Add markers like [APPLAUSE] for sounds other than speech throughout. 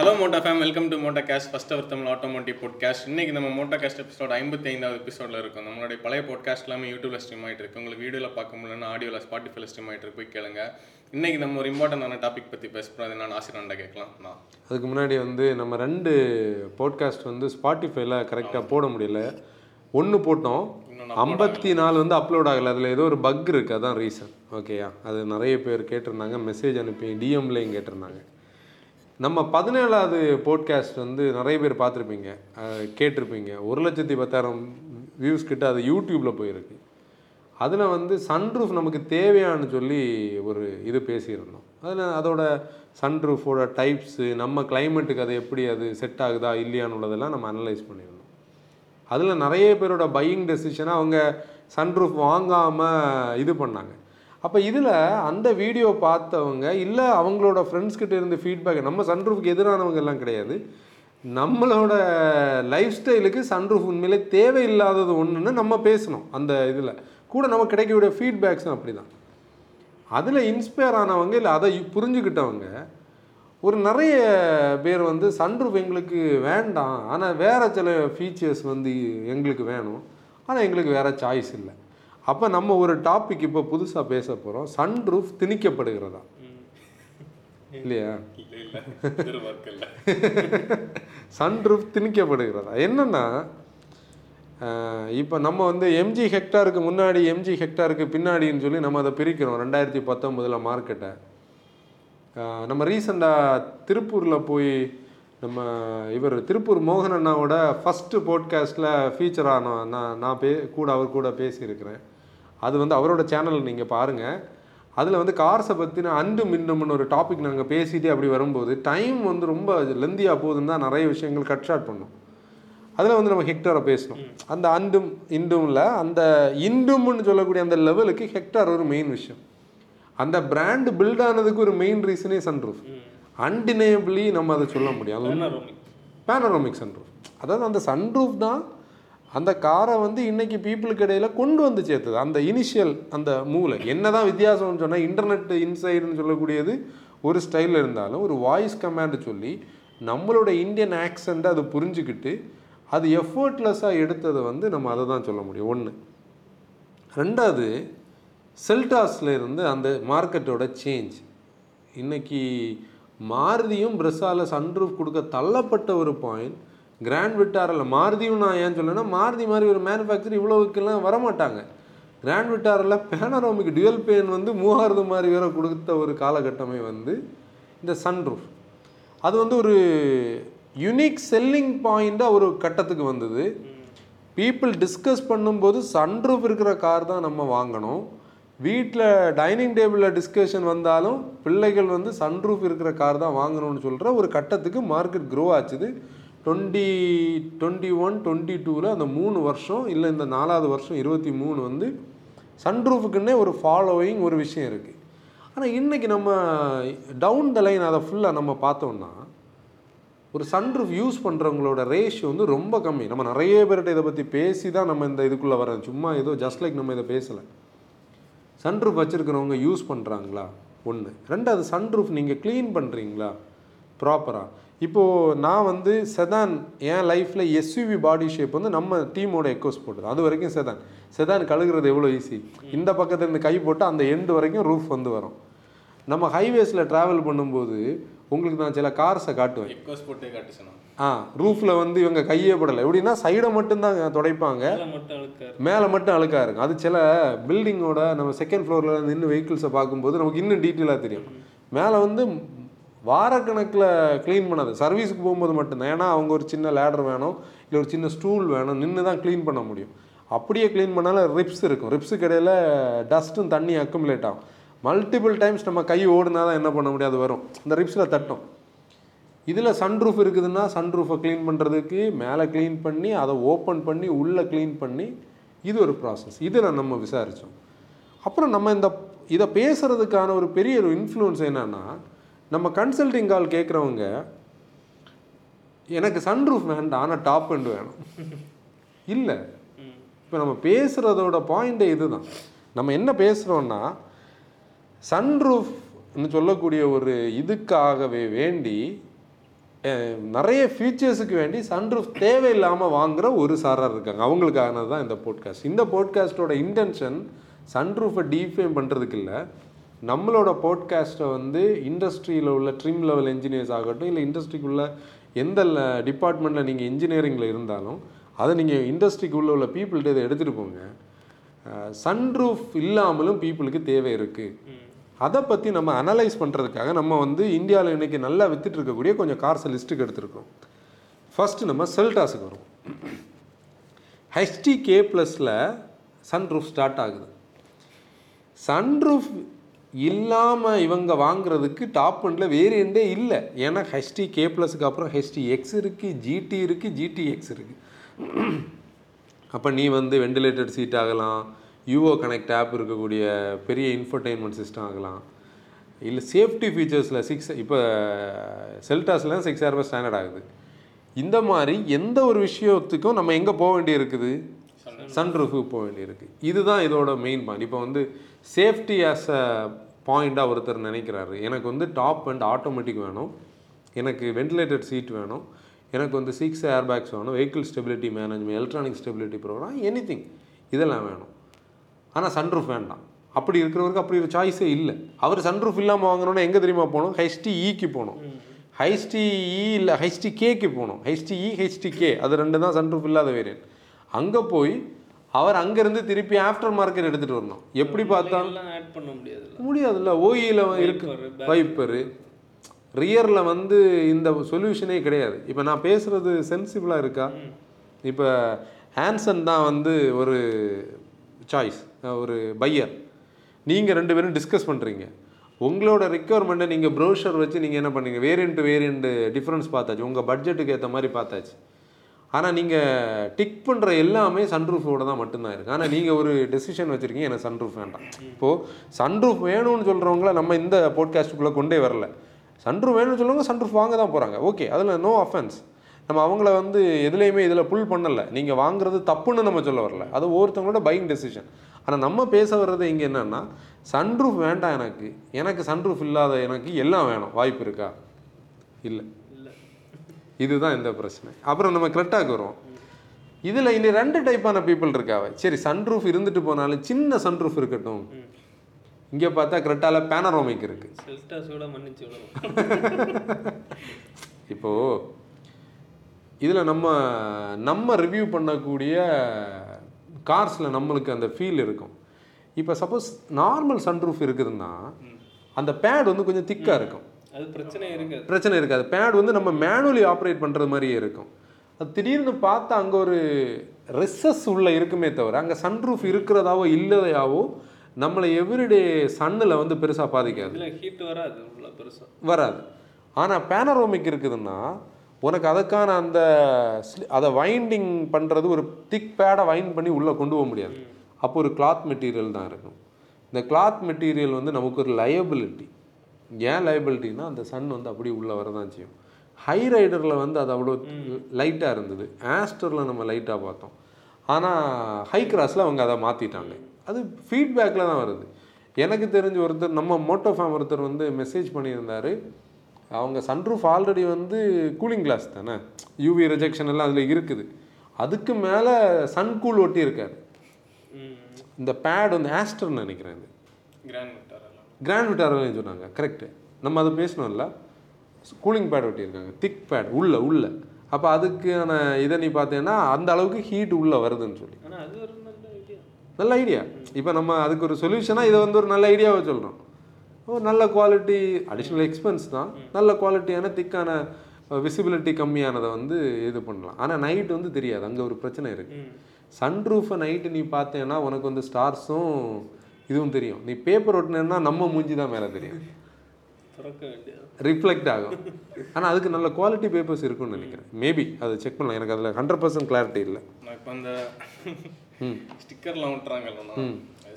Hello மோட்டா fame welcome to மோட்டா கேஷ் first அவர் Tamil automotive podcast இன்னைக்கு நம்ம மோட்டா கேஸ்ட் எபிசோட் ஐம்பத்தி ஐந்தாவது எபிசோடில் இருக்கும். நம்மளுடைய பழைய பாட்காஸ்ட் எல்லாமே யூடியூப்ல ஸ்ட்ரீம் ஆகிட்டு இருக்கு. உங்களுக்கு வீடியோவில் பார்க்க முடியலன்னா ஆடியோவில் ஸ்பாட்டிஃபைல ஸ்ட்ரீம் ஆகிட்டு போய் கேளுங்க. இன்னைக்கு நம்ம ஒரு இம்பார்ட்டன்டான டாபிக் பற்றி பேச போகிறது நான் ஆசிரியன்டா கேட்கலாம். நான் அதுக்கு முன்னாடி வந்து நம்ம ரெண்டு பாட்காஸ்ட் வந்து ஸ்பாட்டிஃபைல கரெக்டாக போட முடியல. ஒன்று போட்டோம். ஐம்பத்தி நாலு வந்து அப்லோட் ஆகலை. அதில் ஏதோ ஒரு பக் இருக்குது அதான் ரீசன் ஓகேயா அது நிறைய பேர் கேட்டிருந்தாங்க. மெசேஜ் அனுப்பி டிஎம்லேயும் கேட்டிருந்தாங்க. நம்ம பதினேழாவது போட்காஸ்ட் வந்து நிறைய பேர் பார்த்துருப்பீங்க. கேட்டிருப்பீங்க. ஒரு லட்சத்தி பத்தாயிரம் வியூஸ் கிட்ட அது யூடியூப்பில் போயிருக்கு. அதில் வந்து சன்ரூஃப் நமக்கு தேவையான்னு சொல்லி ஒரு இது பேசியிருந்தோம். அதில் அதோட சன்ரூஃபோட டைப்ஸு நம்ம கிளைமேட்டுக்கு அது எப்படி அது செட் ஆகுதா இல்லையான்னு உள்ளதெல்லாம் நம்ம அனலைஸ் பண்ணியிருந்தோம். அதில் நிறைய பேரோட பையிங் டெசிஷனாக அவங்க சன்ரூஃப் வாங்காமல் இது பண்ணாங்க. அப்போ இதில் அந்த வீடியோ பார்த்தவங்க இல்லை அவங்களோட ஃப்ரெண்ட்ஸ்கிட்ட இருந்து ஃபீட்பேக் நம்ம சன்ரூஃப்க்கு எதிரானவங்க எல்லாம் கிடையாது. நம்மளோட லைஃப் ஸ்டைலுக்கு சன்ரூஃப் உண்மையிலே தேவையில்லாதது ஒன்றுன்னு நம்ம பேசணும் அந்த இதில். கூட நமக்கு கிடைக்கக்கூடிய ஃபீட்பேக்ஸும் அப்படி தான் அதில் இன்ஸ்பயர் ஆனவங்க இல்லை அதை புரிஞ்சுக்கிட்டவங்க ஒரு நிறைய பேர் வந்து சன்ரூஃப் எங்களுக்கு வேண்டாம். ஆனால் வேறு சில ஃபீச்சர்ஸ் வந்து எங்களுக்கு வேணும். ஆனால் எங்களுக்கு வேறு சாய்ஸ் இல்லை. அப்போ நம்ம ஒரு டாபிக் இப்போ புதுசாக பேச போகிறோம் சன்ரூஃப் திணிக்கப்படுகிறதா? [LAUGHS] இல்லையா? இல்லை சன்ரூஃப் [LAUGHS] திணிக்கப்படுகிறதா? என்னன்னா இப்போ நம்ம வந்து எம்ஜி ஹெக்டாருக்கு முன்னாடி எம்ஜி ஹெக்டாருக்கு பின்னாடின்னு சொல்லி நம்ம அதை பிரிக்கிறோம். ரெண்டாயிரத்தி பத்தொம்பதில் மார்க்கெட்டை நம்ம ரீசெண்டாக திருப்பூரில் போய் நம்ம இவர் திருப்பூர் மோகன் அண்ணாவோட ஃபஸ்ட்டு போட்காஸ்ட்டில் ஃபீச்சர் ஆனோம் நான் நான் பே கூட அவர் கூட பேசியிருக்கிறேன். அது வந்து அவரோட சேனல் நீங்கள் பாருங்கள் அதில் வந்து கார்ஸை பற்றின அண்டு மின்னும்னு ஒரு டாபிக் நாங்கள் பேசிட்டு அப்படி வரும்போது டைம் வந்து ரொம்ப லெந்தியாக போகுதுன்னு தான் நிறைய விஷயங்கள் கட் ஷார்ட் பண்ணோம். அதில் வந்து நம்ம ஹெக்டாரை பேசணும். அந்த அண்டும் இண்டும்ல அந்த இண்டும்னு சொல்லக்கூடிய அந்த லெவலுக்கு ஹெக்டார் ஒரு மெயின் விஷயம். அந்த பிராண்ட் பில்ட் ஆனதுக்கு ஒரு மெயின் ரீசனே சன்ரூஃப் அன்டினேபிளி நம்ம அதை சொல்ல முடியும். பேனரோமிக் சன்ரூஃப் அதாவது அந்த சன்ரூஃப் தான் அந்த காரை வந்து இன்றைக்கி பீப்புளுக்கு இடையில் கொண்டு வந்து சேர்த்தது. அந்த இனிஷியல் அந்த மூளை. என்னதான் வித்தியாசம்னு சொன்னால் இன்டர்நெட் இன்சைடுன்னு சொல்லக்கூடியது ஒரு ஸ்டைலில் இருந்தாலும் ஒரு வாய்ஸ் கமாண்டு சொல்லி நம்மளோட இந்தியன் ஆக்சண்ட்டை அது புரிஞ்சுக்கிட்டு அது எஃபர்ட்லெஸ்ஸாக எடுத்ததை வந்து நம்ம அதை தான் சொல்ல முடியும். ஒன்று ரெண்டாவது செல்டாஸில் இருந்து அந்த மார்க்கெட்டோட சேஞ்ச் இன்றைக்கி மாருதியும் பிரஸால சன்ரூஃப் கொடுக்க தள்ளப்பட்ட ஒரு பாயிண்ட் கிராண்ட் விட்டாரில் மாருதியும் நான் ஏன் சொல்லேன்னா மாருதி மாதிரி ஒரு மேனுஃபேக்சர் இவ்வளோவுக்கெல்லாம் வரமாட்டாங்க. கிராண்ட் விட்டாரில் பேனரோமிக் டுவல் பேன் வந்து மூவாயிரது மாதிரி வேற கொடுத்த ஒரு காலகட்டமே வந்து இந்த சன்ரூஃப் அது வந்து ஒரு யுனிக் செல்லிங் பாயிண்ட்டாக ஒரு கட்டத்துக்கு வந்தது. பீப்புள் டிஸ்கஸ் பண்ணும்போது சன்ரூஃப் இருக்கிற கார் தான் நம்ம வாங்கணும். வீட்டில் டைனிங் டேபிளில் டிஸ்கஷன் வந்தாலும் பிள்ளைகள் வந்து சன்ரூஃப் இருக்கிற கார் தான் வாங்கணும்னு சொல்கிற ஒரு கட்டத்துக்கு மார்க்கெட் க்ரோ ஆச்சுது. டுவெண்ட்டி டுவெண்ட்டி ஒன் டுவெண்ட்டி டூவில் அந்த மூணு வருஷம் இல்லை இந்த நாலாவது வருஷம் இருபத்தி மூணு வந்து சன்ரூஃபுக்குன்னே ஒரு ஃபாலோவிங் ஒரு விஷயம் இருக்குது ஆனால் இன்றைக்கி நம்ம டவுன் த லைன் அதை ஃபுல்லாக நம்ம பார்த்தோம்னா ஒரு சன்ரூஃப் யூஸ் பண்ணுறவங்களோட ரேஷியோ வந்து ரொம்ப கம்மி. நம்ம நிறைய பேர்கிட்ட இதை பற்றி பேசி தான் நம்ம இந்த இதுக்குள்ளே வரோம் சும்மா ஏதோ ஜஸ்ட் லைக் நம்ம இதை பேசலை. சன்ரூஃப் வச்சுருக்கிறவங்க யூஸ் பண்ணுறாங்களா ஒன்று ரெண்டாவது சன்ரூஃப் நீங்கள் க்ளீன் பண்ணுறீங்களா ப்ராப்பராக இப்போது நான் வந்து செதான் என் லைஃப்பில் எஸ்யூவி பாடி ஷேப் வந்து நம்ம டீமோட எக்கோஸ் போட்டது. அது வரைக்கும் செதான் செதான் கழுகுறது எவ்வளோ ஈஸி இந்த பக்கத்துல இருந்து கை போட்டு அந்த எண்டு வரைக்கும் ரூஃப் வந்து வரும். நம்ம ஹைவேஸில் ட்ராவல் பண்ணும்போது உங்களுக்கு நான் சில கார்ஸை காட்டுவேன். எக்கோஸ் போட்டே காட்டு சொன்னோம் ஆ ரூஃபில் வந்து இவங்க கையே படலை. எப்படின்னா சைடை மட்டும்தான் துடைப்பாங்க. மேலே மட்டும் அழுக்கா இருக்கும் அது சில பில்டிங்கோட நம்ம செகண்ட் ஃப்ளோரில் நின்று வெஹிக்கிள்ஸை பார்க்கும்போது நமக்கு இன்னும் டீட்டெயிலாக தெரியும். மேலே வந்து வாரக்கணக்கில் க்ளீன் பண்ணாது. சர்வீஸுக்கு போகும்போது மட்டும்தான். ஏன்னா அவங்க ஒரு சின்ன லேடர் வேணும் இல்லை ஒரு சின்ன ஸ்டூல் வேணும் நின்று தான் க்ளீன் பண்ண முடியும். அப்படியே க்ளீன் பண்ணாலும் ரிப்ஸ் இருக்கும். ரிப்ஸுக்கு இடையில் டஸ்ட்டும் தண்ணி அக்குமுலேட் ஆகும். மல்டிபிள் டைம்ஸ் நம்ம கை ஓடுனா தான் என்ன பண்ண முடியாது வரும். இந்த ரிப்ஸில் தட்டும். இதில் சன்ரூஃப் இருக்குதுன்னா சன்ரூஃபை க்ளீன் பண்ணுறதுக்கு மேலே க்ளீன் பண்ணி அதை ஓப்பன் பண்ணி உள்ளே க்ளீன் பண்ணி இது ஒரு ப்ராசஸ் இதில் நம்ம விசாரித்தோம் அப்புறம் நம்ம இந்த இதை பேசுகிறதுக்கான ஒரு பெரிய ஒரு இன்ஃப்ளூன்ஸ் என்னென்னா நம்ம கன்சல்டிங் கால் கேட்குறவங்க எனக்கு சன்ரூஃப் வேண்டாம் ஆனால் டாப் அண்ட் வேணும். இல்லை. இப்போ நம்ம பேசுகிறதோட பாயிண்டே இதுதான். நம்ம என்ன பேசுகிறோன்னா சன்ரூஃப்னு சொல்லக்கூடிய ஒரு இதுக்காகவே வேண்டி நிறைய ஃபீச்சர்ஸுக்கு வேண்டி சன்ரூஃப் தேவையில்லாமல் வாங்குகிற ஒரு சாரார் இருக்காங்க. அவங்களுக்கானது தான் இந்த போட்காஸ்ட் இந்த போட்காஸ்ட்டோட இன்டென்ஷன் சன்ரூஃபை டீஃபைன் பண்ணுறதுக்கு இல்லை. நம்மளோட போட்காஸ்ட்டை வந்து இண்டஸ்ட்ரியில் உள்ள ட்ரிம் லெவல் இன்ஜினியர்ஸ் ஆகட்டும் இல்லை இண்டஸ்ட்ரிக்குள்ள எந்த டிபார்ட்மெண்ட்டில் நீங்கள் இன்ஜினியரிங்கில் இருந்தாலும் அதை நீங்கள் இண்டஸ்ட்ரிக்குள்ளே உள்ள பீப்புள்கிட்ட இதை எடுத்துகிட்டு போங்க. சன்ரூஃப் இல்லாமலும் பீப்புளுக்கு தேவை இருக்குது அதை பற்றி நம்ம அனலைஸ் பண்ணுறதுக்காக நம்ம வந்து இந்தியாவில் இன்றைக்கி நல்லா வித்துட்டு இருக்கக்கூடிய கொஞ்சம் கார்ஸை லிஸ்ட்டுக்கு எடுத்திருக்கோம். ஃபர்ஸ்ட் நம்ம செல்டாஸுக்கு வரும் ஹெச்டி கே ப்ளஸில் சன்ரூஃப் ஸ்டார்ட் ஆகுது. சன்ரூஃப் இல்லாமல் இவங்க வாங்குறதுக்கு டாப் அண்டில் வேரியண்டே இல்லை. ஏன்னா ஹெச்டி கே ப்ளஸுக்கு அப்புறம் ஹெச்டி எக்ஸ் இருக்குது ஜிடி இருக்குது ஜிடி எக்ஸ் இருக்குது அப்போ நீ வந்து வெண்டிலேட்டட் சீட் ஆகலாம் யூஓ கனெக்ட் ஆப் இருக்கக்கூடிய பெரிய இன்ஃபர்டெயின்மெண்ட் சிஸ்டம் ஆகலாம். இல்லை சேஃப்டி ஃபீச்சர்ஸில் சிக்ஸ் இப்போ செல்டாஸ்லாம் சிக்ஸ் ஏர்பஸ் ஸ்டாண்டர்ட் ஆகுது. இந்த மாதிரி எந்த ஒரு விஷயத்துக்கும் நம்ம எங்கே போக வேண்டி இருக்குது சன்ரூஃபு போக வேண்டியிருக்கு. இதுதான் இதோட மெயின் பாயிண்ட் இப்போ வந்து சேஃப்டி ஆஸ் அ பாயிண்ட்டாக ஒருத்தர் நினைக்கிறாரு. எனக்கு வந்து டாப் அண்ட் ஆட்டோமேட்டிக் வேணும். எனக்கு வென்டிலேட்டட் சீட் வேணும். எனக்கு வந்து சிக்ஸ் ஏர் பேக்ஸ் வேணும். Vehicle stability management electronic stability program any இதெல்லாம் வேணும். ஆனால் சன்ரூஃப் வேண்டாம். அப்படி இருக்கிறவருக்கு அப்படி ஒரு சாய்ஸே இல்லை. அவர் சன்ரூஃப் இல்லாமல் வாங்கணும்னா எங்கே தெரியுமா போகணும்? ஹெச்டி இக்கு போகணும். ஹைஸ்டி இ இல்லை ஹெச்டி கேக்கு போகணும். ஹெச்டி இ ஹெச்டி கே அது ரெண்டு தான் சன்ரூஃப் இல்லாத வேரியன்ட் அங்கே போய் அவர் அங்கேருந்து திருப்பி ஆஃப்டர் மார்க்கெட் எடுத்துகிட்டு வரணும். எப்படி பார்த்தா? எல்லாம் ஆட் பண்ண முடியாதுல்ல. முடியாதுல்ல. ஓஇயில் இருக்கு. வைப்பரு ரியரில் வந்து இந்த சொல்யூஷனே கிடையாது. இப்போ நான் பேசுகிறது சென்சிபிளாக இருக்கா? இப்போ ஹான்சன் தான் வந்து ஒரு சாய்ஸ் ஒரு பையர் நீங்கள் ரெண்டு பேரும் டிஸ்கஸ் பண்ணுறீங்க உங்களோட ரெக்குவயர்மெண்ட்டை நீங்கள் ப்ரௌஷர் வச்சு நீங்கள் என்ன பண்ணீங்க? வேரியண்ட் வேரியண்ட் டிஃப்ரென்ஸ் பார்த்தாச்சு. உங்கள் பட்ஜெட்டுக்கு ஏற்ற மாதிரி பார்த்தாச்சு. ஆனால் நீங்கள் டிக் பண்ணுற எல்லாமே சன்ரூஃபோட தான் மட்டும்தான் இருக்குது ஆனால் நீங்கள் ஒரு டெசிஷன் வச்சுருக்கீங்க எனக்கு சன்ரூஃப் வேண்டாம். இப்போது சன்ரூஃப் வேணும்னு சொல்கிறவங்கள நம்ம இந்த போட்காஸ்ட்டுக்குள்ளே கொண்டே வரல. சன்ரூஃப் வேணும்னு சொல்லுவாங்க சன்ரூஃப் வாங்க தான் போகிறாங்க ஓகே அதில் நோ அஃபென்ஸ் நம்ம அவங்கள வந்து எதுலேயுமே இதில் புல் பண்ணலை. நீங்கள் வாங்குறது தப்புன்னு நம்ம சொல்ல வரல. அது ஒவ்வொருத்தவங்களோட பையிங் டெசிஷன் ஆனால் நம்ம பேச வர்றது இங்கே என்னென்னா சன்ரூஃப் வேண்டாம் எனக்கு. எனக்கு சன்ரூஃப் இல்லாத எனக்கு எல்லாம் வேணும். வாய்ப்பு இருக்கா? இல்லை இல்லை. இதுதான் இந்த பிரச்சனை. அப்புறம் நம்ம கிரெட்டாக்கு வருவோம் இதில் இனி ரெண்டு டைப்பான பீப்புள் இருக்காவ சரி சன்ரூஃப் இருந்துட்டு போனாலும் சின்ன சன்ரூஃப் இருக்கட்டும். இங்கே பார்த்தா கிரெட்டால பேனரோமிக் விடலாம் இப்போது இதில் நம்ம நம்ம ரிவ்யூ பண்ணக்கூடிய கார்ஸில் நம்மளுக்கு அந்த ஃபீல் இருக்கும். இப்போ சப்போஸ் நார்மல் சன்ரூஃப் இருக்குதுன்னா அந்த பேட் வந்து கொஞ்சம் திக்காக இருக்கும். அது பிரச்சனை இருக்காது பிரச்சனை இருக்காது. பேட் வந்து நம்ம மேனுவலி ஆப்ரேட் பண்ணுறது மாதிரியே இருக்கும். அது திடீர்னு பார்த்தா அங்கே ஒரு ரெஸ்ஸஸ் உள்ள இருக்குமே தவிர அங்கே சன்ரூஃப் இருக்கிறதாவோ இல்லதையாவோ நம்மளை எவ்ரிடே சன்னில் வந்து பெருசாக பாதிக்காது. ஹீட் வராது உள்ள பெருசா. வராது. ஆனால் பேனரோமிக் இருக்குதுன்னா உனக்கு அதுக்கான அந்த அதை வைண்டிங் பண்ணுறது ஒரு திக் பேடை வைண்ட் பண்ணி உள்ளே கொண்டு போக முடியாது. அப்போ ஒரு கிளாத் மெட்டீரியல் தான் இருக்கும். இந்த கிளாத் மெட்டீரியல் வந்து நமக்கு ஒரு லயபிலிட்டி ஏன் லயபிலிட்டினா அந்த சன் வந்து அப்படியே உள்ளே வரதான் செய்யும். ஹை ரைடரில் வந்து அது அவ்வளோ லைட்டாக இருந்தது. ஆஸ்டரில் நம்ம லைட்டாக பார்த்தோம். ஆனால் ஹை கிராஸில் அவங்க அதை மாற்றிட்டாங்க அது ஃபீட்பேக்கில் தான் வருது. எனக்கு தெரிஞ்ச ஒருத்தர் நம்ம மோட்டோ ஃபேம் ஒருத்தர் வந்து மெசேஜ் பண்ணியிருந்தாரு. அவங்க சன்ரூஃப் ஆல்ரெடி வந்து கூலிங் கிளாஸ் தானே? யூவி ரிஜெக்ஷன் எல்லாம் அதில் இருக்குது. அதுக்கு மேலே சன் கூல் ஒட்டி இருக்காரு. இந்த பேட் வந்து ஆஸ்டர்னு நினைக்கிறேன் இது. கிராண்ட் விட்டார் எல்லாம் கிராண்ட் விட்டாரலையும் சொன்னாங்க. கரெக்டு நம்ம அதை பேசணும்ல. கூலிங் பேட் ஒட்டியிருக்காங்க. திக் பேட் உள்ள உள்ள. அப்போ அதுக்கான இதை நீ பார்த்தீங்கன்னா அந்த அளவுக்கு ஹீட் உள்ளே வருதுன்னு சொல்லி. நல்ல ஐடியா இப்போ நம்ம அதுக்கு ஒரு சொல்யூஷனாக இதை வந்து ஒரு நல்ல ஐடியாவை சொல்கிறோம் ஒரு நல்ல குவாலிட்டி அடிஷ்னல் எக்ஸ்பென்ஸ் தான். நல்ல குவாலிட்டியான திக்கான விசிபிலிட்டி கம்மியானதை வந்து இது பண்ணலாம். ஆனால் நைட் வந்து தெரியாது. அங்கே ஒரு பிரச்சனை இருக்குது சன்ரூஃபை நைட்டு நீ பார்த்தேன்னா உனக்கு வந்து ஸ்டார்ஸும் இதுவும் தெரியும். நீ பேப்பர் ஒட்டினேன்னா நம்ம மூஞ்சி தான் மேலே தெரியும். ரிஃப்ளெக்ட் ஆகும். ஆனால் அதுக்கு நல்ல குவாலிட்டி பேப்பர்ஸ் இருக்கும்னு நினைக்கிறேன். மேபி அதை செக் பண்ணலாம். எனக்கு அதில் ஹண்ட்ரட் பர்சன்ட் கிளாரிட்டி இல்லை. நான் இப்போ அந்த ஸ்டிக்கர்லாம் விட்டுறாங்கல்ல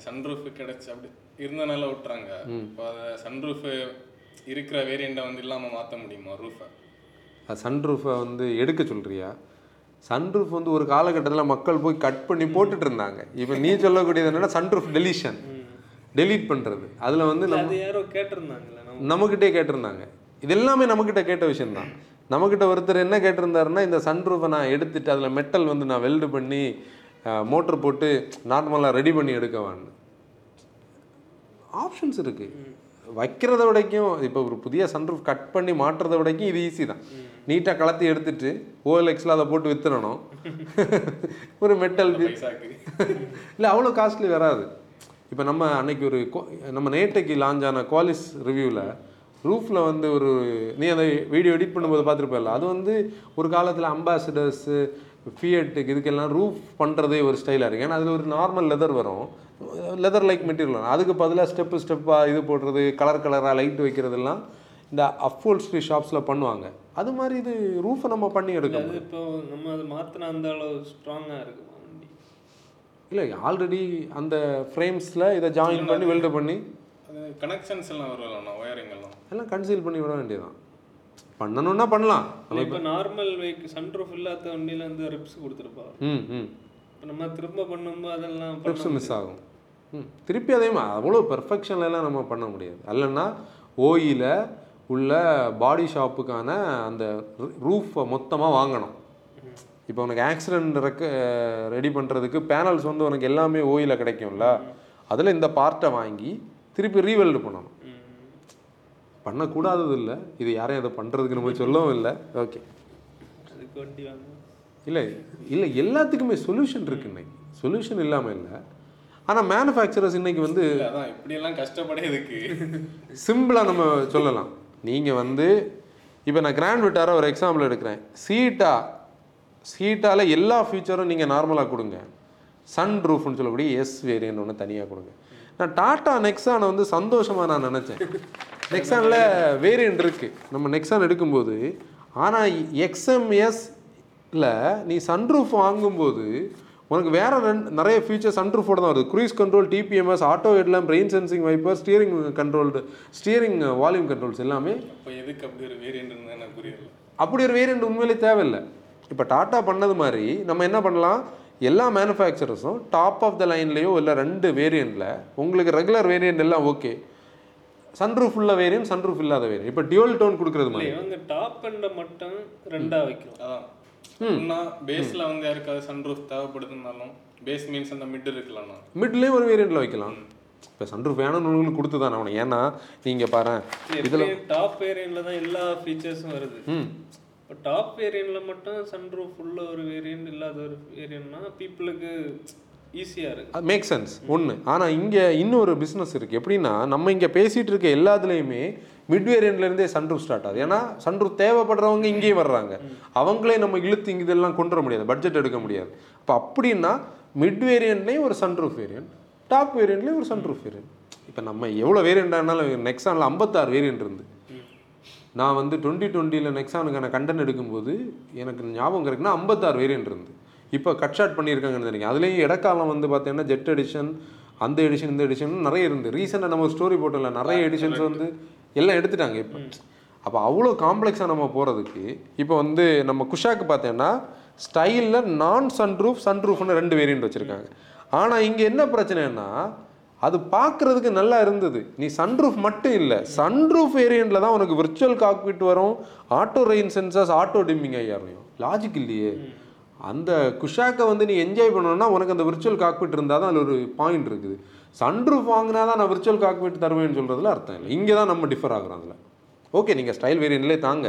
சன்ரூஃப் கிடைச்சு அப்படி இருந்தனால விட்டுறாங்க இப்போ அதை சன்ரூஃப் இருக்கிற வேரியண்ட்டை வந்து இல்லாமல் மாற்ற முடியுமா ரூஃபை சன்ரூஃபை வந்து எடுக்க சொல்றியா? சன்ரூஃப் வந்து ஒரு காலகட்டத்தில் மக்கள் போய் கட் பண்ணி போட்டுட்டு இருந்தாங்க. இப்போ நீ சொல்லக்கூடியது என்னன்னா சன்ரூஃப் டெலிஷன் டெலீட் பண்ணுறது அதில் வந்து நம்ம யாரோ கேட்டிருந்தாங்கல்ல நம்ம நம்மக்கிட்டே கேட்டிருந்தாங்க. இது எல்லாமே நம்மக்கிட்ட கேட்ட விஷயம்தான். நம்மக்கிட்ட ஒருத்தர் என்ன கேட்டிருந்தாருன்னா இந்த சன்ரூஃபை நான் எடுத்துட்டு அதில் மெட்டல் வந்து நான் வெல்டு பண்ணி மோட்டர் போட்டு நார்மலாக ரெடி பண்ணி எடுக்கவான்னு. ஆப்ஷன்ஸ் இருக்கு. வைக்கிறத விடைக்கும் இப்போ ஒரு புதிய சன்ரூஃப் கட் பண்ணி மாட்டுறத விடைக்கும் இது ஈஸி தான். நீட்டாக கலத்தி எடுத்துட்டு ஓஎல்எக்ஸில் அதை போட்டு வித்துறணும். [LAUGHS] ஒரு மெட்டல் இல்லை அவ்வளோ காஸ்ட்லி வராது. இப்போ நம்ம அன்னைக்கு ஒரு நம்ம நேட்டைக்கு லான்ச் ஆன குவாலிஸ் ரிவ்யூவில் ரூஃபில் வந்து ஒரு நீ அந்த வீடியோ எடிட் பண்ணும்போது பார்த்துருப்பல அது வந்து ஒரு காலத்தில் அம்பாசிடர்ஸு ஃபியட்டுக்கு இதுக்கெல்லாம் ரூஃப் பண்ணுறதே ஒரு ஸ்டைலாக இருக்குது ஏன்னா அதில் ஒரு நார்மல் லெதர் வரும். லெதர் லைக் மெட்டீரியல் வரும். அதுக்கு பதிலாக ஸ்டெப்பு ஸ்டெப்பாக இது போடுறது கலர் கலராக லைட் வைக்கிறதெல்லாம் இந்த அஃபோல்ஸ்ட்ரி ஷாப்ஸில் பண்ணுவாங்க. அது மாதிரி இது ரூஃபை நம்ம பண்ணி எடுக்க இப்போ நம்ம அதை மாற்றின அந்த அளவு ஸ்ட்ராங்காக இருக்கும்? இல்லை ஆல்ரெடி அந்த ஃப்ரேம்ஸில் இதை ஜாயின் பண்ணி வெல்டு பண்ணி கனெக்ஷன்ஸ் எல்லாம் வரும்லண்ணா ஒயரிங் எல்லாம் எல்லாம் கன்சீல் பண்ணி விட வேண்டியதுதான். பண்ணணும்னா பண்ணலாம். இப்போ நார்மல் வெஹிக் சன்ரூஃப் இல்லாத வண்டியில வந்து ரிப்ஸ் கொடுத்துருப்பா. ம் ம். இப்போ நம்ம திரும்ப பண்ணும்போது அதெல்லாம் ட்ரிப்ஸ் மிஸ் ஆகும். ம் திருப்பி அதே மாதிரி அவ்வளோ பெர்ஃபெக்ஷன்லாம் நம்ம பண்ண முடியாது. அல்லன்னா ஓயில உள்ள பாடி ஷாப்புக்கான அந்த ரூஃபை மொத்தமாக வாங்கணும். இப்போ உனக்கு ஆக்சிடென்ட் ரெக்க ரெடி பண்ணுறதுக்கு பேனல்ஸ் வந்து உனக்கு எல்லாமே ஓயில கிடைக்கும்ல. அதில் இந்த பார்ட்டை வாங்கி திருப்பி ரீவெல்டு பண்ணணும். பண்ணக்கூடாதது இல்லை இது யாரையும் அதை பண்ணுறதுக்கு நம்ம சொல்லவும் இல்லை. ஓகே இல்லை இல்லை எல்லாத்துக்குமே சொல்யூஷன் இருக்கு இன்னைக்கு. சொல்யூஷன் இல்லாமல் இல்லை. ஆனால் மேனுஃபேக்சரர்ஸ் இன்னைக்கு வந்து இப்படியெல்லாம் கஷ்டப்பட எதுக்கு? சிம்பிளாக நம்ம சொல்லலாம். நீங்கள் வந்து இப்போ நான் கிராண்ட் விட்டார ஒரு எக்ஸாம்பிள் எடுக்கிறேன். சீட்டா சீட்டால எல்லா ஃபீச்சரும் நீங்கள் நார்மலாக கொடுங்க. சன் ரூஃப்னு சொல்லக்கூடிய எஸ் வேரியன்ட் ஒன்று தனியாக கொடுங்க. நான் டாட்டா நெக்ஸானை வந்து சந்தோஷமாக நான் நினச்சேன். நெக்ஸானில் வேரியன்ட் இருக்குது நம்ம நெக்ஸான் எடுக்கும்போது ஆனால் எக்ஸ்எம்எஸ்ல நீ சன்ரூஃப் வாங்கும்போது உனக்கு வேற ரெண்டு நிறைய ஃபீச்சர் சன்ரூஃபோட தான் வருது. Cruise control TPMS auto headlamp rain sensing wiper steering controlled steering volume controls எல்லாமே அப்போ எதுக்கு அப்படி ஒரு வேரியன்ட் எனக்கு புரியல. அப்படி ஒரு வேரியண்ட் உண்மையிலே தேவையில்லை. இப்போ டாட்டா பண்ணது மாதிரி நம்ம என்ன பண்ணலாம்? எல்லா மேனுஃபேக்சரர்ஸும் டாப் ஆஃப் த லைன்லேயோ இல்லை ரெண்டு வேரியண்ட்டில் உங்களுக்கு ரெகுலர் வேரியண்ட் எல்லாம் ஓகே சன்ரூஃப் உள்ள வேரியன்ட் சன்ரூஃப் இல்லாத வேரியன்ட் இப்போ டியூவல் டோன் கொடுக்குறது மாதிரி. இவங்க டாப் எண்டை மட்டும் ரெண்டா வைக்கிறோம் அதான் பேஸ்ல வந்து யாருக்காவது சன்ரூஃப் தேவைப்படுதுனாலும் பேஸ் மீன்ஸ் அந்த மிட் இருக்கலாம்ண்ணா மிட்லேயும் ஒரு வேரியண்ட்டில் வைக்கலாம். இப்போ சன்ரூஃப் வேணும்னு உங்களுக்கு கொடுத்து தான் ஆகணும். ஏன்னா நீங்கள் பாரு இதில் டாப் வேரியண்ட்ல தான் எல்லா ஃபீச்சர்ஸும் வருது. இப்போ டாப் வேரியண்ட்ல மட்டும் சன்ரூஃப் உள்ள ஒரு வேரியண்ட் இல்லாத ஒரு வேரியண்ட்னா பீப்புளுக்கு ஈஸியா இருக்கு. மேக் சென்ஸ் ஒன்று ஆனால் இங்கே இன்னொரு பிஸ்னஸ் இருக்குது எப்படின்னா நம்ம இங்கே பேசிகிட்டு இருக்க எல்லாத்துலேயுமே மிட் வேரியண்ட்லேருந்தே சன்ரூஃப் ஸ்டார்ட் ஆகுது. ஏன்னா சன்ரூஃப் தேவைப்படுறவங்க இங்கேயும் வர்றாங்க. அவங்களே நம்ம இழுத்து இங்க இதெல்லாம் கொண்டு வர முடியாது. பட்ஜெட் எடுக்க முடியாது. அப்போ அப்படின்னா மிட் வேரியண்ட்லேயும் ஒரு சன்ரூஃப் வேரியன்ட் டாப் வேரியண்ட்லேயும் ஒரு சன்ரூஃப் வேரியன்ட் இப்போ நம்ம எவ்வளோ வேரியண்ட் ஆனாலும் நெக்ஸானில் ஐம்பத்தாறு வேரியன்ட் இருந்து. நான் வந்து டுவெண்ட்டி டுவெண்ட்டியில் நெக்ஸானுக்கான கண்டென்ட் எடுக்கும்போது எனக்கு ஞாபகம் இருக்குன்னா ஐம்பத்தாறு வேரியன்ட் இருந்து. இப்போ கட் ஷாட் பண்ணியிருக்காங்கன்னு நினைக்கிறேன் அதுலேயும் இடைக்காலம் வந்து பார்த்தீங்கன்னா ஜெட் எடிஷன் அந்த எடிஷன் இந்த எடிஷன் நிறைய இருந்து. ரீசெண்டாக நம்ம ஸ்டோரி போட்டோம்ல நிறைய எடிஷன்ஸ் வந்து எல்லாம் எடுத்துட்டாங்க இப்போ. அப்போ அவ்வளோ காம்ப்ளெக்ஸாக நம்ம போகிறதுக்கு இப்போ வந்து நம்ம குஷாக்கு பார்த்தீங்கன்னா ஸ்டைலில் நான் சன்ரூஃப் சன்ரூஃப்னு ரெண்டு வேரியன்ட் வச்சுருக்காங்க. ஆனால் இங்கே என்ன பிரச்சனைன்னா அது பார்க்குறதுக்கு நல்லா இருந்தது. நீ சன்ரூஃப் மட்டும் இல்லை சன்ரூஃப் வேரியண்ட்டில் தான் உனக்கு விர்ச்சுவல் காக்பிட் வரும் auto rain sensors auto dimming ஐயாரையும் logic இல்லையே. அந்த குஷாக்கை வந்து நீ என்ஜாய் பண்ணணும்னா உனக்கு அந்த விர்ச்சுவல் காக்பிட் இருந்தால் தான் அதில் ஒரு பாயிண்ட் இருக்குது. சன்ரூஃப் வாங்கினா தான் நான் விர்ச்சுவல் காக்பிட் தருவேன்னு சொல்கிறதுல அர்த்தம் இல்லை. இங்கே தான் நம்ம டிஃபர் ஆகிறோம் அதில். ஓகே நீங்கள் ஸ்டைல் வேரியண்ட்லேயே தாங்க.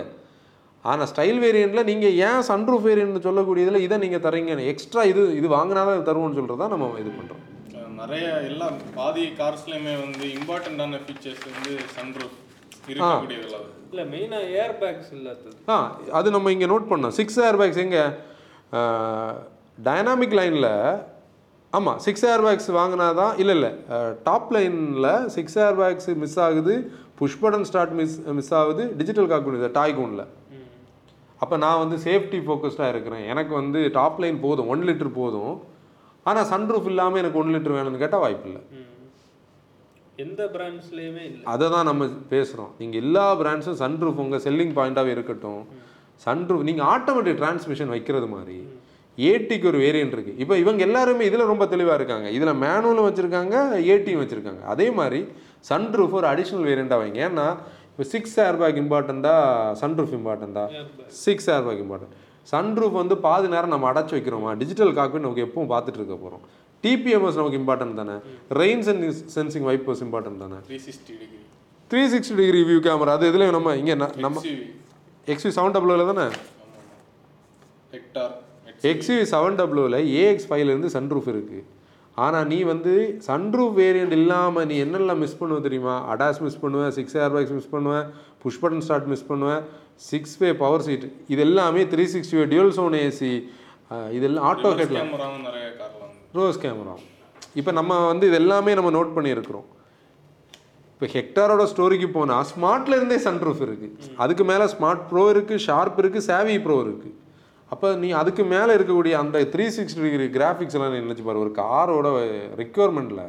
ஆனால் ஸ்டைல் வேரியண்ட்டில் நீங்கள் ஏன் சன்ரூஃப் வேரியன்ட்னு சொல்லக்கூடியதில் இதை நீங்கள் தரீங்க எக்ஸ்ட்ரா இது இது வாங்கினா தான் தருவோம்னு சொல்கிறதா நம்ம இது பண்ணுறோம் நிறைய எல்லா பாதி கார்ஸ்லயுமே வந்து இம்பார்ட்டண்டான ஃபீச்சர்ஸ் வந்து சன்ரூஃப் இருக்கக்கூடியதுல இல்ல மெயினா ஏர் பேக்ஸ் இல்லாதது. ஆ அது நம்ம இங்கே நோட் பண்ணோம். சிக்ஸ் ஏர் பேக்ஸ் எங்கே? டைனாமிக் லைனில் ஆமாம் சிக்ஸ் ஏர் பேக்ஸ் வாங்கினா தான் இல்லை இல்லை டாப் லைனில் சிக்ஸ் ஏர் பேக்ஸ் மிஸ் ஆகுது push button start miss miss ஆகுது டிஜிட்டல் கால்குலேட்டர் டாய் கூனில் அப்போ நான் வந்து சேஃப்டி ஃபோக்கஸ்டாக இருக்கிறேன். எனக்கு வந்து டாப் லைன் போதும் ஒன் லிட்டர் போதும். ஆனால் சன்ரூஃப் இல்லாமல் எனக்கு ஒன் லிட்டர் வேணும்னு கேட்டால் வாய்ப்பு இல்லை. எந்த பிராண்ட்ஸ்லயுமே இல்ல. அதை தான் நம்ம பேசுகிறோம் நீங்கள் எல்லா பிராண்ட்ஸும் சன்ரூஃப் உங்கள் செல்லிங் பாயிண்டாகவே இருக்கட்டும். சன்ரூஃப் நீங்கள் ஆட்டோமேட்டிக் டிரான்ஸ்மிஷன் வைக்கிறது மாதிரி ஏடிக்கு ஒரு வேரியன்ட் இருக்குது இப்போ இவங்க எல்லாருமே இதில் ரொம்ப தெளிவாக இருக்காங்க. இதில் மேனுவலும் வச்சுருக்காங்க ஏடியும் வச்சுருக்காங்க. அதே மாதிரி சன்ரூஃப் ஒரு அடிஷ்னல் வேரியண்ட்டாக வைங்க. ஏன்னா இப்போ சிக்ஸ் ஏர் பேக் இம்பார்ட்டண்ட்டா sunroof இம்பார்ட்டண்ட்டா six air bag important sunroof வந்து பாதி நேரம் நம்ம அடைச்சி வைக்கிறோமா? டிஜிட்டல் காக்பிட் நமக்கு எப்பவும் பார்த்துட்டு இருக்க போகிறோம் டிபிஎம்எஸ் நமக்கு இம்பார்ட்டன்ட் தானே? ரெயின் சென்சிங் வைப்பர்ஸ் இம்பார்ட்டன்ட் தானே? Three sixty degree three sixty degree view camera அது இதுலேயும் நம்ம இங்கே நம்ம எக்ஸ்வி செவன் டபுள்யூவில் தானே? எக்ஸ்வி செவன் டபுள்யூவில் ஏஎக்ஸ் ஃபைவ்லேருந்து சன்ரூஃப் இருக்குது ஆனால் நீ வந்து சன்ரூஃப் வேரியண்ட் இல்லாமல் நீ என்னெல்லாம் மிஸ் பண்ணுவ தெரியுமா? அடாஸ் மிஸ் பண்ணுவேன் சிக்ஸ் ஏர் பேக்ஸ் மிஸ் பண்ணுவேன் புஷ் பட்டன் ஸ்டார்ட் மிஸ் பண்ணுவேன் சிக்ஸ் வே பவர் சீட் இது எல்லாமே three sixty dual zone AC இதெல்லாம் ஆட்டோ ஹெட்ல கேமராவும் நிறைய கார்ல வந்து ரோஸ் கேமரா இப்போ நம்ம வந்து இது எல்லாமே நம்ம நோட் பண்ணியிருக்கிறோம். இப்போ ஹெக்டாரோட ஸ்டோரிக்கு போனால் ஸ்மார்ட்ல இருந்தே சன்ரூஃப் இருக்கு. அதுக்கு மேலே ஸ்மார்ட் ப்ரோ இருக்கு ஷார்ப் இருக்கு சாவி ப்ரோ இருக்கு. அப்போ நீ அதுக்கு மேலே இருக்கக்கூடிய அந்த த்ரீ சிக்ஸ்டி டிகிரி கிராஃபிக்ஸ் எல்லாம் நீ நினைச்சு பாரு. ஒரு காரோட ரெக்யர்மெண்ட்டில்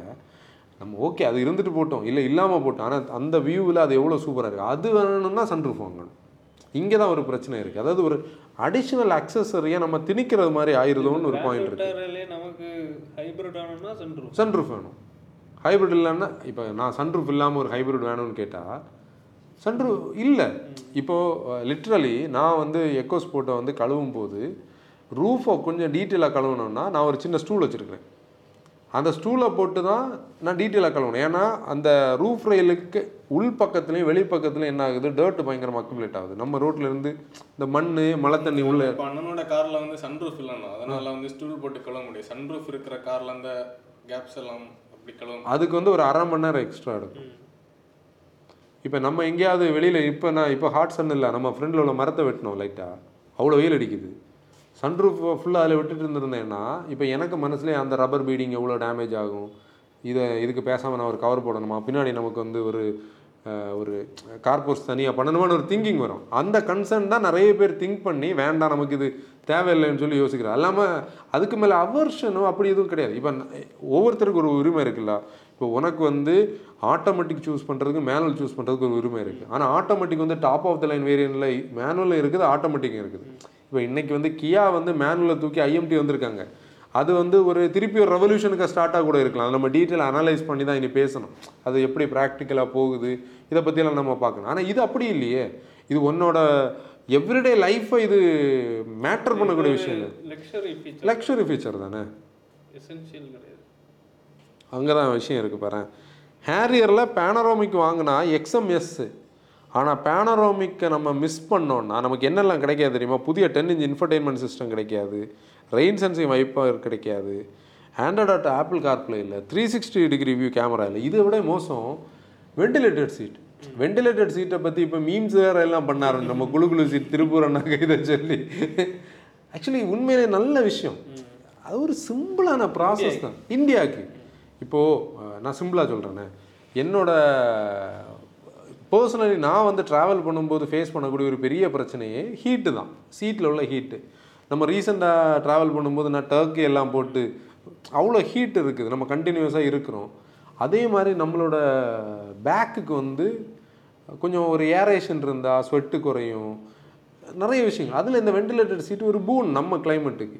நம்ம ஓகே அது இருந்துட்டு போட்டோம். இல்லை இல்லாமல் போட்டோம். ஆனால் அந்த வியூவில் அது எவ்வளோ சூப்பராக இருக்குது அது வேணும்னா சன்ரூஃப் வாங்கணும். இங்கே தான் ஒரு பிரச்சனை இருக்குது அதாவது ஒரு அடிஷ்னல் அக்சசரியை நம்ம திணிக்கிறது மாதிரி ஆயிருதோன்னு ஒரு பாயிண்ட் விட்டாரலே நமக்கு ஹைபிரிட் ஆனோம்னா சன்ரூஃப் சன்ரூஃப் வேணும். ஹைபிரிட் இல்லைன்னா இப்போ நான் சன்ரூஃப் இல்லாமல் ஒரு ஹைபிரிட் வேணும்னு கேட்டால் சன்ரூஃப் இல்லை. இப்போது லிட்ரலி நான் வந்து எக்கோ ஸ்போர்ட்டை வந்து கழுவும் போது ரூஃபை கொஞ்சம் டீட்டெயிலாக கழுவணும்னா நான் ஒரு சின்ன ஸ்டூல் வச்சுருக்கிறேன். அந்த ஸ்டூலை போட்டு தான் நான் டீட்டெயிலாக கழுவணும் ஏன்னா அந்த ரூஃப் ரயிலுக்கு உள் பக்கத்துலேயும் வெளி பக்கத்துலையும் என்ன ஆகுது? டர்ட் பயங்கரமாக அக்குமுலேட் ஆகுது. நம்ம ரோட்ல இருந்து இந்த மண் மழை தண்ணி உள்ள அண்ணனோட கார்ல வந்து சன்ரூஃப் இல்லைண்ணா அதனால வந்து ஸ்டூல் போட்டு கழுவ முடியும் சன்ரூஃப் இருக்கிற கார்ல அந்த கேப்ஸ் எல்லாம் அப்படி கழுவ முடியும். அதுக்கு வந்து ஒரு அரை மணி நேரம் எக்ஸ்ட்ரா எடுக்கும். இப்போ நம்ம எங்கேயாவது வெளியில் இப்போ நான் இப்போ ஹாட் சன் இல்லை. நம்ம ஃப்ரெண்டில் உள்ள மரத்தை வெட்டினோம் லைட்டாக அவ்வளோ வெயில் அடிக்குது. சன்ரூஃப் ஃபுல்லாக அதில் விட்டுட்டு இருந்திருந்தேன்னா இப்போ எனக்கு மனசுலேயே அந்த ரப்பர் பீடிங் எவ்வளோ டேமேஜ் ஆகும்? இதை இதுக்கு பேசாமல் நான் ஒரு கவர் போடணுமா? பின்னாடி நமக்கு வந்து ஒரு ஒரு கார்போர்ஸ் தனியாக பண்ணணுமான்னு ஒரு திங்கிங் வரும். அந்த கன்சர்ன் தான் நிறைய பேர் திங்க் பண்ணி வேண்டாம் நமக்கு இது தேவையில்லைன்னு சொல்லி யோசிக்கிறேன் இல்லாமல் அதுக்கு மேலே அவர்ஷனும் அப்படி எதுவும் கிடையாது. இப்போ ஒவ்வொருத்தருக்கும் ஒரு உரிமை இருக்குல்ல? இப்போ உனக்கு வந்து ஆட்டோமேட்டிக் சூஸ் பண்ணுறதுக்கு மேனுவல் சூஸ் பண்ணுறதுக்கு ஒரு உரிமை இருக்குது ஆனால் ஆட்டோமேட்டிக் வந்து டாப் ஆஃப் த லைன் வேரியன்ட்ல மேனுவலில் இருக்குது ஆட்டோமேட்டிக் இருக்குது. இப்போ இன்னைக்கு வந்து கியா வந்து மேனுவலில் தூக்கி ஐஎம்டி வந்திருக்காங்க. அது வந்து ஒரு திருப்பி ஒரு ரெவல்யூஷனுக்கு ஸ்டார்ட்டாக கூட இருக்கலாம். நம்ம டீட்டெயில் அனலைஸ் பண்ணி தான் இனி பேசணும். அது எப்படி ப்ராக்டிக்கலாக போகுது? இதை பற்றியெல்லாம் நம்ம பார்க்கணும். ஆனால் இது அப்படி இல்லையே. இது உன்னோட எவ்ரிடே லைஃப்பை இது மேட்டர் பண்ணக்கூடிய விஷயம் இல்லை. லக்ஸரி ஃபீச்சர் தானே? அங்கே தான் விஷயம் இருக்குது பாரு ஹேரியரில் பேனரோமிக் வாங்கினா எக்ஸ்எம்எஸ் ஆனால் பேனரோமிக்கை நம்ம மிஸ் பண்ணோம்னா நமக்கு என்னெல்லாம் கிடைக்காது தெரியுமா? புதிய டென் இன்ச் இன்ஃபர்டெயின்மெண்ட் சிஸ்டம் கிடைக்காது. ரெயின் சென்சிங் வைப்பர் கிடைக்காது. ஆண்ட்ராய்ட் ஆட் ஆப்பிள் கார்ப்ளே இல்லை. Three sixty degree view camera இல்லை. இதை விட மோசம் வெண்டிலேட்டட் சீட் வெண்டிலேட்டட் சீட்டை பற்றி இப்போ மீம்ஸ் வேறு எல்லாம் பண்ணாரு. நம்ம குழு குழு சீட் திருப்பூரனாக இதை சொல்லி. ஆக்சுவலி உண்மையிலே நல்ல விஷயம். அது ஒரு சிம்பிளான ப்ராசஸ் தான். இந்தியாவுக்கு இப்போது நான் சிம்பிளாக சொல்கிறேனே என்னோட பர்சனலி நான் வந்து ட்ராவல் பண்ணும்போது ஃபேஸ் பண்ணக்கூடிய ஒரு பெரிய பிரச்சனையே ஹீட்டு தான். சீட்டில் உள்ள ஹீட்டு நம்ம ரீசெண்டாக ட்ராவல் பண்ணும்போது நான் டர்க்கி எல்லாம் போட்டு அவ்வளோ ஹீட் இருக்குது. நம்ம கண்டினியூஸாக இருக்கிறோம். அதே மாதிரி நம்மளோட பேக்குக்கு வந்து கொஞ்சம் ஒரு ஏரேஷன் இருந்தால் ஸ்வெட்டு குறையும். நிறைய விஷயங்கள். அதில் இந்த வெண்டிலேட்டட் சீட்டு ஒரு பூன் நம்ம கிளைமேட்டுக்கு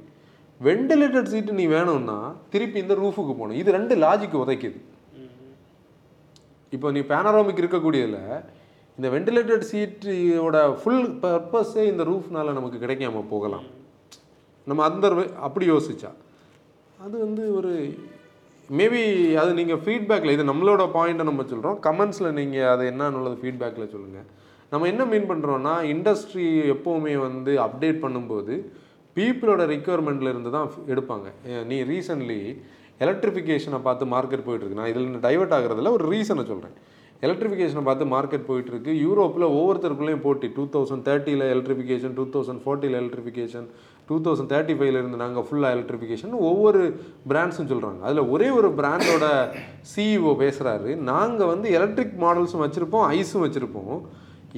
வெண்டிலேட்டட் சீட்டு நீ வேணும்னா திருப்பி இந்த ரூஃபுக்கு போகணும். இது ரெண்டு லாஜிக் உதைக்குது. இப்போ நீ பேனராமிக் இருக்கக்கூடியதில் இந்த வெண்டிலேட்டட் சீட்டோட ஃபுல் பர்பஸே இந்த ரூஃப்னால் நமக்கு கிடைக்காம போகலாம். நம்ம அந்த அப்படி யோசிச்சா. அது வந்து ஒரு மேபி அது நீங்கள் ஃபீட்பேக்கில் இது நம்மளோட பாயிண்ட்டை நம்ம சொல்கிறோம் கமெண்ட்ஸில் நீங்கள் அதை என்னன்னுள்ளது ஃபீட்பேக்கில் சொல்லுங்கள் நம்ம என்ன மீன் பண்ணுறோன்னா இண்டஸ்ட்ரி எப்போவுமே வந்து அப்டேட் பண்ணும்போது பீப்புளோட ரிக்குவயர்மெண்ட்லேருந்து தான் எடுப்பாங்க. நீ ரீசன்ட்லி எலக்ட்ரிஃபிகேஷனை பார்த்து மார்க்கெட் போயிட்டுருக்கு நான் இதில் டைவெர்ட் ஆகிறதுல ஒரு ரீசனை சொல்கிறேன் எலக்ட்ரிஃபிகேஷனை பார்த்து மார்க்கெட் போயிட்டுருக்கு. யூரோப்பில் ஒவ்வொருத்தருக்குள்ளேயும் போட்டி. டூ தௌசண்ட் தேர்ட்டியில் எலக்ட்ரிஃபிகேஷன் டூ தௌசண்ட் ஃபோர்ட்டியில் எலக்ட்ரிஃபிகேஷன் டூ தௌசண்ட் தேர்ட்டி ஃபைவ்ல இருந்து நாங்கள் ஃபுல்லாக எலக்ட்ரிஃபிகேஷன் ஒவ்வொரு பிராண்ட்ஸும் சொல்கிறாங்க அதில் ஒரே ஒரு பிராண்டோட சிஇஓ பேசுகிறாரு நாங்கள் வந்து எலக்ட்ரிக் மாடல்ஸும் வச்சுருப்போம் ஐஸும் வச்சுருப்போம்.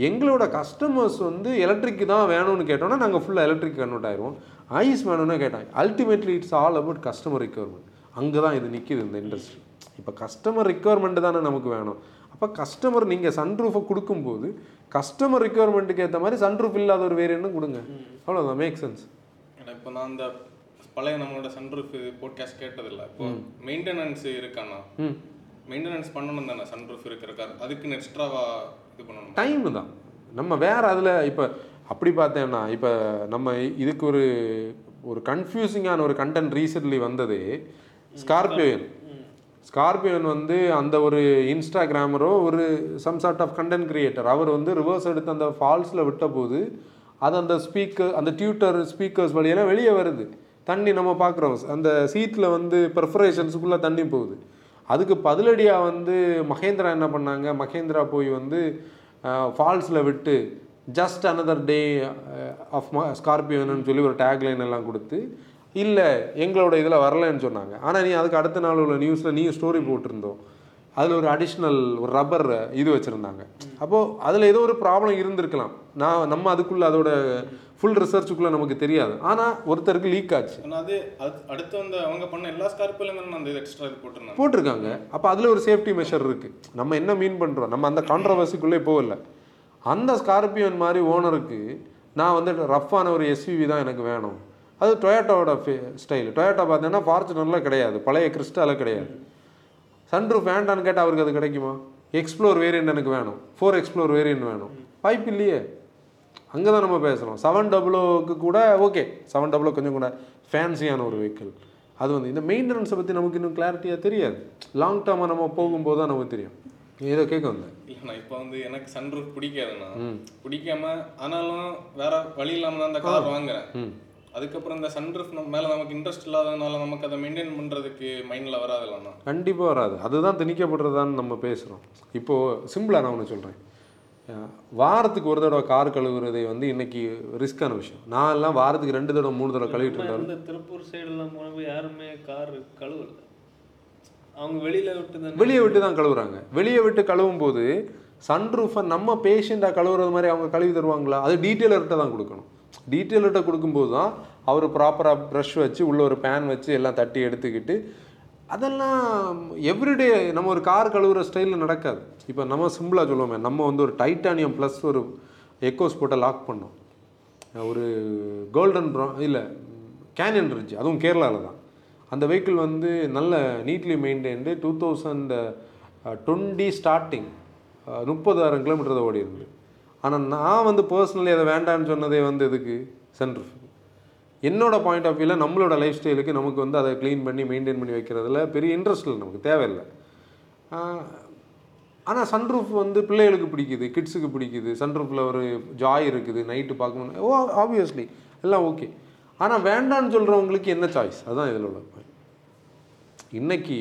எங்களோட கஸ்டமர்ஸ் வந்து எலக்ட்ரிக்கு தான் வேணும்னு கேட்டோம்னா நாங்கள் ஃபுல்லாக எலக்ட்ரிக் கன்வெர்ட் ஆயிடுவோம் ஐஸ் வேணும்னு கேட்டாங்க. Ultimately it's all about customer requirement அங்கே தான் இது நிற்கிது இந்த இண்டஸ்ட்ரி இப்போ கஸ்டமர் ரெக்குவயர்மெண்ட் தானே நமக்கு வேணும். அப்போ கஸ்டமர் நீங்கள் சன்ரூஃபை கொடுக்கும்போது கஸ்டமர் ரெக்குவயர்மெண்ட்டுக்கு ஏற்ற மாதிரி சன்ரூஃப் இல்லாத ஒரு வேரியன்ட்னு கொடுங்க. அவ்வளோதான் மேக் சென்ஸ் இப்போ நான் அந்த பழைய நம்மளோட சன்ரூஃப் போட்காஸ்ட் கேட்டதில்ல. இப்போ மெயின்டெனன்ஸ் இருக்காண்ணா மெயின்டெனன்ஸ் பண்ணணும் தானே சன்ரூஃப் இருக்கிற கார் அதுக்குன்னு எக்ஸ்ட்ராவா இது பண்ணணும்? டைம் தான். நம்ம வேற அதில் இப்போ அப்படி பார்த்தேன்னா இப்போ நம்ம இதுக்கு ஒரு ஒரு கன்ஃபியூசிங்கான ஒரு கண்டென்ட் ரீசெண்ட்லி வந்தது ஸ்கார்பியோன் ஸ்கார்பியோன் வந்து அந்த ஒரு இன்ஸ்டாகிராமரோ ஒரு some sort of content creator அவர் வந்து ரிவர்ஸ் எடுத்து அந்த ஃபால்ஸில் விட்ட போது அது அந்த ஸ்பீக்கர் அந்த டியூட்டர் ஸ்பீக்கர்ஸ் வழியெல்லாம் வெளியே வருது. தண்ணி நம்ம பார்க்குறோம். அந்த சீட்டில் வந்து ப்ரிஃபரேஷன்ஸுக்குள்ளே தண்ணி போகுது. அதுக்கு பதிலடியாக வந்து மகேந்திரா என்ன பண்ணாங்க? மகேந்திரா போய் வந்து ஃபால்ஸில் விட்டு ஜஸ்ட் அனதர் டே ஆஃப் ஸ்கார்பியோன்னு சொல்லி ஒரு டேக்லைன் எல்லாம் கொடுத்து இல்லை எங்களோட இதில் வரலன்னு சொன்னாங்க. ஆனால் நீ அதுக்கு அடுத்த நாள் உள்ள நியூஸில் நீ ஸ்டோரி போட்டிருந்தோம். அதில் ஒரு அடிஷ்னல் ஒரு ரப்பர் இது வச்சுருந்தாங்க. அப்போது அதில் ஏதோ ஒரு ப்ராப்ளம் இருந்திருக்கலாம். நான் நம்ம அதுக்குள்ளே அதோட ஃபுல் ரிசர்ச்சுக்குள்ளே நமக்கு தெரியாது. ஆனால் ஒருத்தருக்கு லீக் ஆச்சு. அது அடுத்து வந்து அவங்க பண்ண எல்லா ஸ்கார்பியோலையும் தானே அந்த எக்ஸ்ட்ரா இது போட்டிருந்தாங்க. போட்டிருக்காங்க. அப்போ அதில் ஒரு சேஃப்டி மெஷர் இருக்குது நம்ம என்ன மீன் பண்ணுறோம் நம்ம அந்த கான்ட்ரவர்சிக்குள்ளே போகல. அந்த ஸ்கார்பியோன் மாதிரி ஓனருக்கு நான் வந்து ரஃப்பான ஒரு எஸ்யூவி தான் எனக்கு வேணும். அது டொயோட்டோட ஸ்டைல் டொயோட்டோ பார்த்தீங்கன்னா ஃபார்ச்சுனரில் கிடையாது. பழைய கிறிஸ்டால கிடையாது. சன்ரூஃப் வேண்டான்னு கேட்டால் அவருக்கு அது கிடைக்குமா? எக்ஸ்ப்ளோர் வேரியண்ட் எனக்கு வேணும். ஃபோர் எக்ஸ்ப்ளோர் வேரியண்ட் வேணும். பைப் இல்லையே. அங்கே தான் நம்ம பேசுகிறோம் செவன் டபுளோக்கு கூட ஓகே செவன் டபுளோ கொஞ்சம் கூட ஃபேன்சியான ஒரு வெஹிக்கிள் அது வந்து இந்த மெயின்டெனன்ஸை பற்றி நமக்கு இன்னும் கிளாரிட்டியாக தெரியாது. லாங் டேர்மாக நம்ம போகும்போது தான் நமக்கு தெரியும். ஏதோ கேட்க வந்தேன். இல்லைண்ணா இப்போ வந்து எனக்கு சன்ரூஃப் பிடிக்காதுண்ணா பிடிக்காம ஆனாலும் வேற வழி இல்லாம தான் அந்த கார் வாங்குறேன். ம். அதுக்கப்புறம் இந்த சன்ரூஃப் மேல நமக்கு இன்ட்ரெஸ்ட் இல்லாததுனால நமக்கு அதை மெயின்டைன் பண்றதுக்கு மைண்ட்ல வராதுல்லண்ணா கண்டிப்பாக வராது. அதுதான் திணிக்கப்படுறதான்னு நம்ம பேசுகிறோம் இப்போது சிம்பிளாக நான் ஒன்று சொல்கிறேன் வாரத்துக்கு ஒரு தடவை கார் கழுவுறதை வந்து இன்னைக்கு ரிஸ்க்கான விஷயம். நான் எல்லாம் வாரத்துக்கு ரெண்டு தடவை மூணு தடவை கழுவிட்டு நம்ம இருந்தாலும் இந்த திருப்பூர் சைடெல்லாம் போனப்போ யாருமே கார் கழுவல. அவங்க வெளியில விட்டு தானே வெளியே விட்டு தான் கழுவுறாங்க. வெளியே விட்டு கழுவும் போது சன்ரூஃபை நம்ம பேஷண்ட்டாக கழுவுறது மாதிரி அவங்க கழுவி தருவாங்களா? அது டீட்டெயிலர்கிட்ட தான் கொடுக்கணும். டீட்டெயில்கிட்ட கொடுக்கும்போது தான் அவர் ப்ராப்பராக ப்ரஷ் வச்சு உள்ளே ஒரு பேன் வச்சு எல்லாம் தட்டி எடுத்துக்கிட்டு அதெல்லாம் எவ்ரிடே நம்ம ஒரு கார் கழுவுற ஸ்டைலில் நடக்காது. இப்போ நம்ம சிம்பிளாக சொல்லுவோமே நம்ம வந்து ஒரு டைட்டானியம் ப்ளஸ் ஒரு எக்கோஸ் போட்ட லாக் பண்ணோம். ஒரு கோல்டன் ப்ரா இல்லை கேனியன் இருந்துச்சு அதுவும் கேரளாவில் தான். அந்த வெஹிக்கிள் வந்து நல்ல neatly maintained two thousand twenty starting முப்பதாயிரம் கிலோமீட்டர் தான் ஓடி இருந்து ஆனால் நான் வந்து பர்சனலி அதை வேண்டான்னு சொன்னதே வந்து எதுக்கு? சன்ரூஃப் என்னோட பாயிண்ட் ஆஃப் வியூவில் நம்மளோட லைஃப் ஸ்டைலுக்கு நமக்கு வந்து அதை க்ளீன் பண்ணி மெயின்டைன் பண்ணி வைக்கிறதுல பெரிய இன்ட்ரெஸ்ட் இல்லை நமக்கு தேவையில்லை. ஆனால் சன்ரூஃப் வந்து பிள்ளைகளுக்கு பிடிக்குது கிட்ஸுக்கு பிடிக்குது சன்ரூஃபில் ஒரு ஜாய் இருக்குது நைட்டு பார்க்கணும் ஓ ஆப்வியஸ்லி எல்லாம் ஓகே ஆனால் வேண்டான்னு சொல்கிறவங்களுக்கு என்ன சாய்ஸ் அதுதான் இதில் உள்ள பாயிண்ட் இன்னைக்கு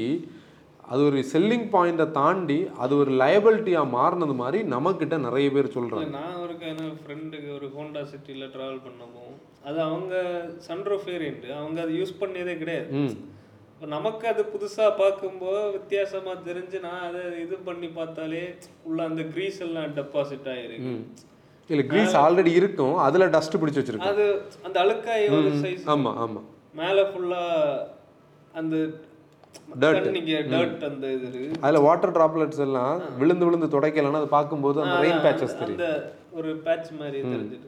அது ஒரு செல்லிங் பாயிண்ட்டை தாண்டி அது ஒரு லயபிலிட்டியாக மாறினது மாதிரி நமக்கிட்ட நிறைய பேர் சொல்கிறாங்க நான் ஒரு ஃப்ரெண்டுக்கு ஒரு ஹோண்டா சிட்டியில் ட்ராவல் பண்ணப்போ அது அவங்க சன்ரூஃப் வேரியண்ட் அவங்க அதை யூஸ் பண்ணதே கிடையாது. இப்ப நமக்கு அது புதுசா பார்க்கும்போது வித்தியாசமா தெரிஞ்சு நான் அதை இது பண்ணி பார்த்தாலே உள்ள அந்த கிரீஸ் எல்லாம் டெபாசிட் ஆயிருக்கு. ம். இல்லை க்ரீஸ் ஆல்ரெடி இருக்கும். அதில் டஸ்ட் பிடிச்சி வச்சிருக்கோம். அது அந்த அழுக்காய் ஒரு சைஸ் ஆமாம் ஆமாம் மேல ஃபுல்லா அந்த அதில் வாட்டர் ட்ராப்லெட்ஸ் எல்லாம் விழுந்து விழுந்து துடைக்கலன்னா அது பார்க்கும்போது அந்த ரெயின் பேச்சஸ் தெரியும். ஒரு பேட்ச் மாதிரி தெரிஞ்சுது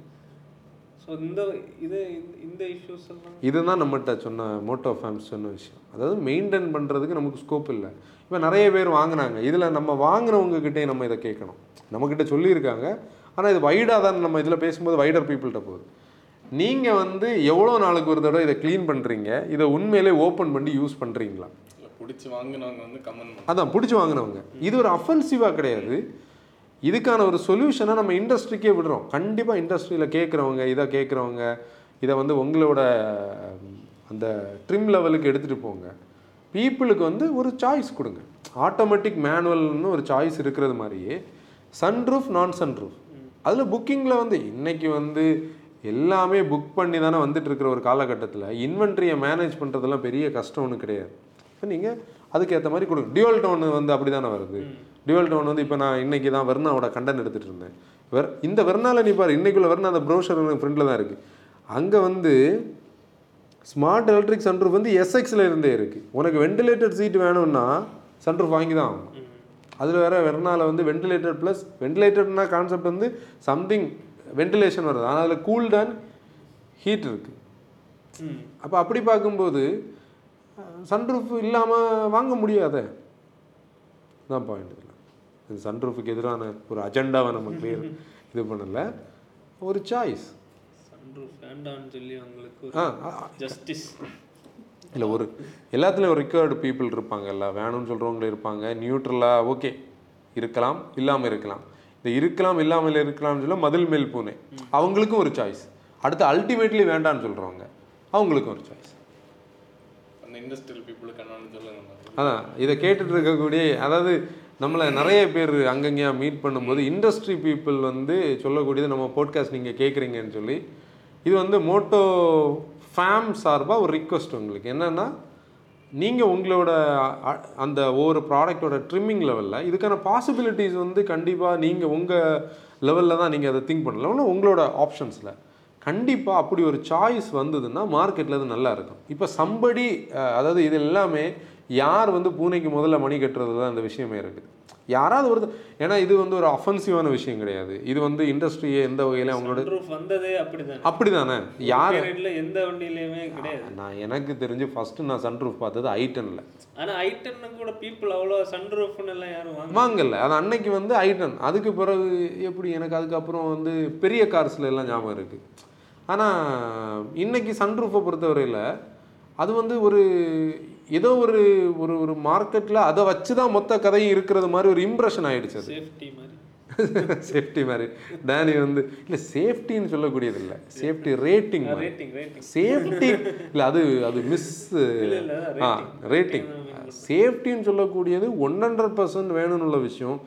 ஸோ இந்த இது இந்த- இஷ்யூஸ் எல்லாம் இதுதான் நம்மகிட்ட சொன்ன மோட்டோ ஃபேம்ஸ் சொன்ன விஷயம். அதாவது மெயின்டைன் பண்ணுறதுக்கு நமக்கு ஸ்கோப் இல்லை. இப்போ நிறைய பேர் வாங்குனாங்க. இதில் நம்ம வாங்குறவங்க கிட்டே நம்ம இதை கேட்கணும். நம்மக்கிட்ட சொல்லியிருக்காங்க. ஆனால் இது வைடாக தான் நம்ம இதில் பேசும்போது வைடர் பீப்புள்கிட்ட போகுது. நீங்கள் வந்து எவ்வளோ நாளுக்கு ஒரு தடவை இதை க்ளீன் பண்ணுறீங்க இதை உண்மையிலே ஓப்பன் பண்ணி யூஸ் பண்ணுறீங்களா பிடிச்சி வாங்கினவங்க வந்து கமெண்ட் அதான் பிடிச்சி வாங்கினவங்க. இது ஒரு அஃபென்சிவாக கிடையாது. இதுக்கான ஒரு சொல்யூஷனை நம்ம இண்டஸ்ட்ரிக்கே விடுறோம். கண்டிப்பாக இண்டஸ்ட்ரியில் கேட்குறவங்க இதை கேட்குறவங்க இதை வந்து உங்களோட அந்த ட்ரிம் லெவலுக்கு எடுத்துகிட்டு போங்க. பீப்புளுக்கு வந்து ஒரு சாய்ஸ் கொடுங்க. ஆட்டோமேட்டிக் மேனுவல்னு ஒரு சாய்ஸ் இருக்கிறது மாதிரியே சன்ரூஃப் நான் சன்ரூஃப் அதில் புக்கிங்கில் வந்து இன்றைக்கி வந்து எல்லாமே புக் பண்ணி தானே வந்துட்டு இருக்கிற ஒரு காலகட்டத்தில் இன்வென்ட்ரியை மேனேஜ் பண்ணுறதெல்லாம் பெரிய கஷ்டம் ஒன்றும் கிடையாது. இப்போ நீங்கள் அதுக்கேற்ற மாதிரி கொடுங்க. டியூவல் டோன் வந்து அப்படி தானே வருது டியூவல் டோன் வந்து இப்போ நான் இன்னைக்கு தான் வெர்னாவோட கண்டன் எடுத்துகிட்டு இருந்தேன். வெர் இந்த வெர்னால நீ பாரு இன்னைக்குள்ள வெர்னா அந்த ப்ரோஷர் ஃப்ரெண்டில் தான் இருக்குது அங்கே வந்து ஸ்மார்ட் எலக்ட்ரிக் சன்ரூஃப் வந்து எஸ்எக்ஸில் இருந்தே இருக்குது உனக்கு வெண்டிலேட்டட் சீட் வேணும்னா சன்ரூஃப் வாங்கி தான் ஆகணும். அதில் வேற வெர்னால வந்து வெண்டிலேட்டட் ப்ளஸ் வெண்டிலேட்டட்னா கான்செப்ட் வந்து சம்திங் வெண்டிலேஷன் வருது. ஆனால் அதில் கூல் டன் ஹீட் இருக்குது அப்போ அப்படி பார்க்கும்போது சன்ரூஃப் இல்லாமல் வாங்க முடியாதே. தான் பாயிண்ட் இதில். இந்த சன்ரூஃபுக்கு எதிரான ஒரு அஜெண்டாவை நம்ம clear இது பண்ணல. ஒரு சாய்ஸ் வேண்டாம்னு ஜஸ்டிஸ் இல்லை ஒரு எல்லாத்துலேயும் ஒரு ரிக்கவர்டு பீப்புள் இருப்பாங்கல்ல வேணும்னு சொல்கிறவங்களும் இருப்பாங்க. நியூட்ரலாக ஓகே இருக்கலாம் இல்லாமல் இருக்கலாம். இந்த இருக்கலாம் இல்லாமல் இருக்கலாம்னு சொல்ல மதில் மேல் பூனை. அவங்களுக்கும் ஒரு சாய்ஸ் அடுத்து அல்டிமேட்லி வேண்டான்னு சொல்கிறவங்க அவங்களுக்கும் ஒரு சாய்ஸ் இண்டஸ்ட்ரியல் பீப்புளுக்கு என்னன்னு சொல்லுங்க அதான் இதை கேட்டுட்டு இருக்கக்கூடிய அதாவது நம்மளை நிறைய பேர் அங்கங்கேயா மீட் பண்ணும்போது இண்டஸ்ட்ரி பீப்புள் வந்து சொல்லக்கூடியது நம்ம போட்காஸ்ட் நீங்கள் கேட்குறீங்கன்னு சொல்லி இது வந்து மோட்டோ ஃபேம் சார்பாக ஒரு ரிக்வெஸ்ட் உங்களுக்கு. என்னென்னா நீங்கள் உங்களோட அந்த ஒவ்வொரு ப்ராடக்டோட ட்ரிம்மிங் லெவலில் இதுக்கான பாசிபிலிட்டிஸ் வந்து கண்டிப்பாக நீங்கள் உங்கள் லெவலில் தான் நீங்கள் அதை திங்க் பண்ணலாம். இல்லைன்னா உங்களோட ஆப்ஷன்ஸில் கண்டிப்பாக அப்படி ஒரு சாய்ஸ் வந்ததுன்னா மார்க்கெட்டில் அது நல்லா இருக்கும். இப்போ சம்படி அதாவது இது எல்லாமே யார் வந்து பூனைக்கு முதல்ல மணி கட்டுறதுல தான் அந்த விஷயமே இருக்குது. யாராவது ஒரு ஏன்னா இது வந்து ஒரு அஃபென்சிவான விஷயம் கிடையாது. இது வந்து இண்டஸ்ட்ரியை எந்த வகையில அவங்களோட வந்ததே அப்படிதான்? அப்படிதானே. யார் எந்த வண்டியிலயுமே கிடையாது. நான் எனக்கு தெரிஞ்சு ஃபர்ஸ்ட் நான் சன்ரூஃப் பார்த்தது ஐட்டனில். ஆனா ஐட்டன் கூட பீப்புள் அவ்வளோ சன்ரூஃப்னு எல்லாம் யாரும் வாங்க வாங்கல. அது அன்னைக்கு வந்து ஐட்டன். அதுக்கு பிறகு எப்படி எனக்கு அதுக்கப்புறம் வந்து பெரிய கார்ஸ்ல எல்லாம் ஞாபகம் இருக்கு. ஆனால் இன்றைக்கி சன்ரூஃபை பொறுத்தவரையில் அது வந்து ஒரு ஏதோ ஒரு ஒரு ஒரு மார்க்கெட்டில் அதை வச்சு தான் மொத்த கதையும் இருக்கிறது மாதிரி ஒரு இம்ப்ரெஷன் ஆயிடுச்சு அது. சேஃப்டி மாதிரி. டேனி வந்து இல்லை சேஃப்டின்னு சொல்லக்கூடியது இல்லை. சேஃப்டி ரேட்டிங் சேஃப்டி இல்லை அது அது மிஸ் ஆ ரேட்டிங் சேஃப்டின்னு சொல்லக்கூடியது ஒன் ஹண்ட்ரட் பர்சன்ட் வேணும்னு உள்ள விஷயம்.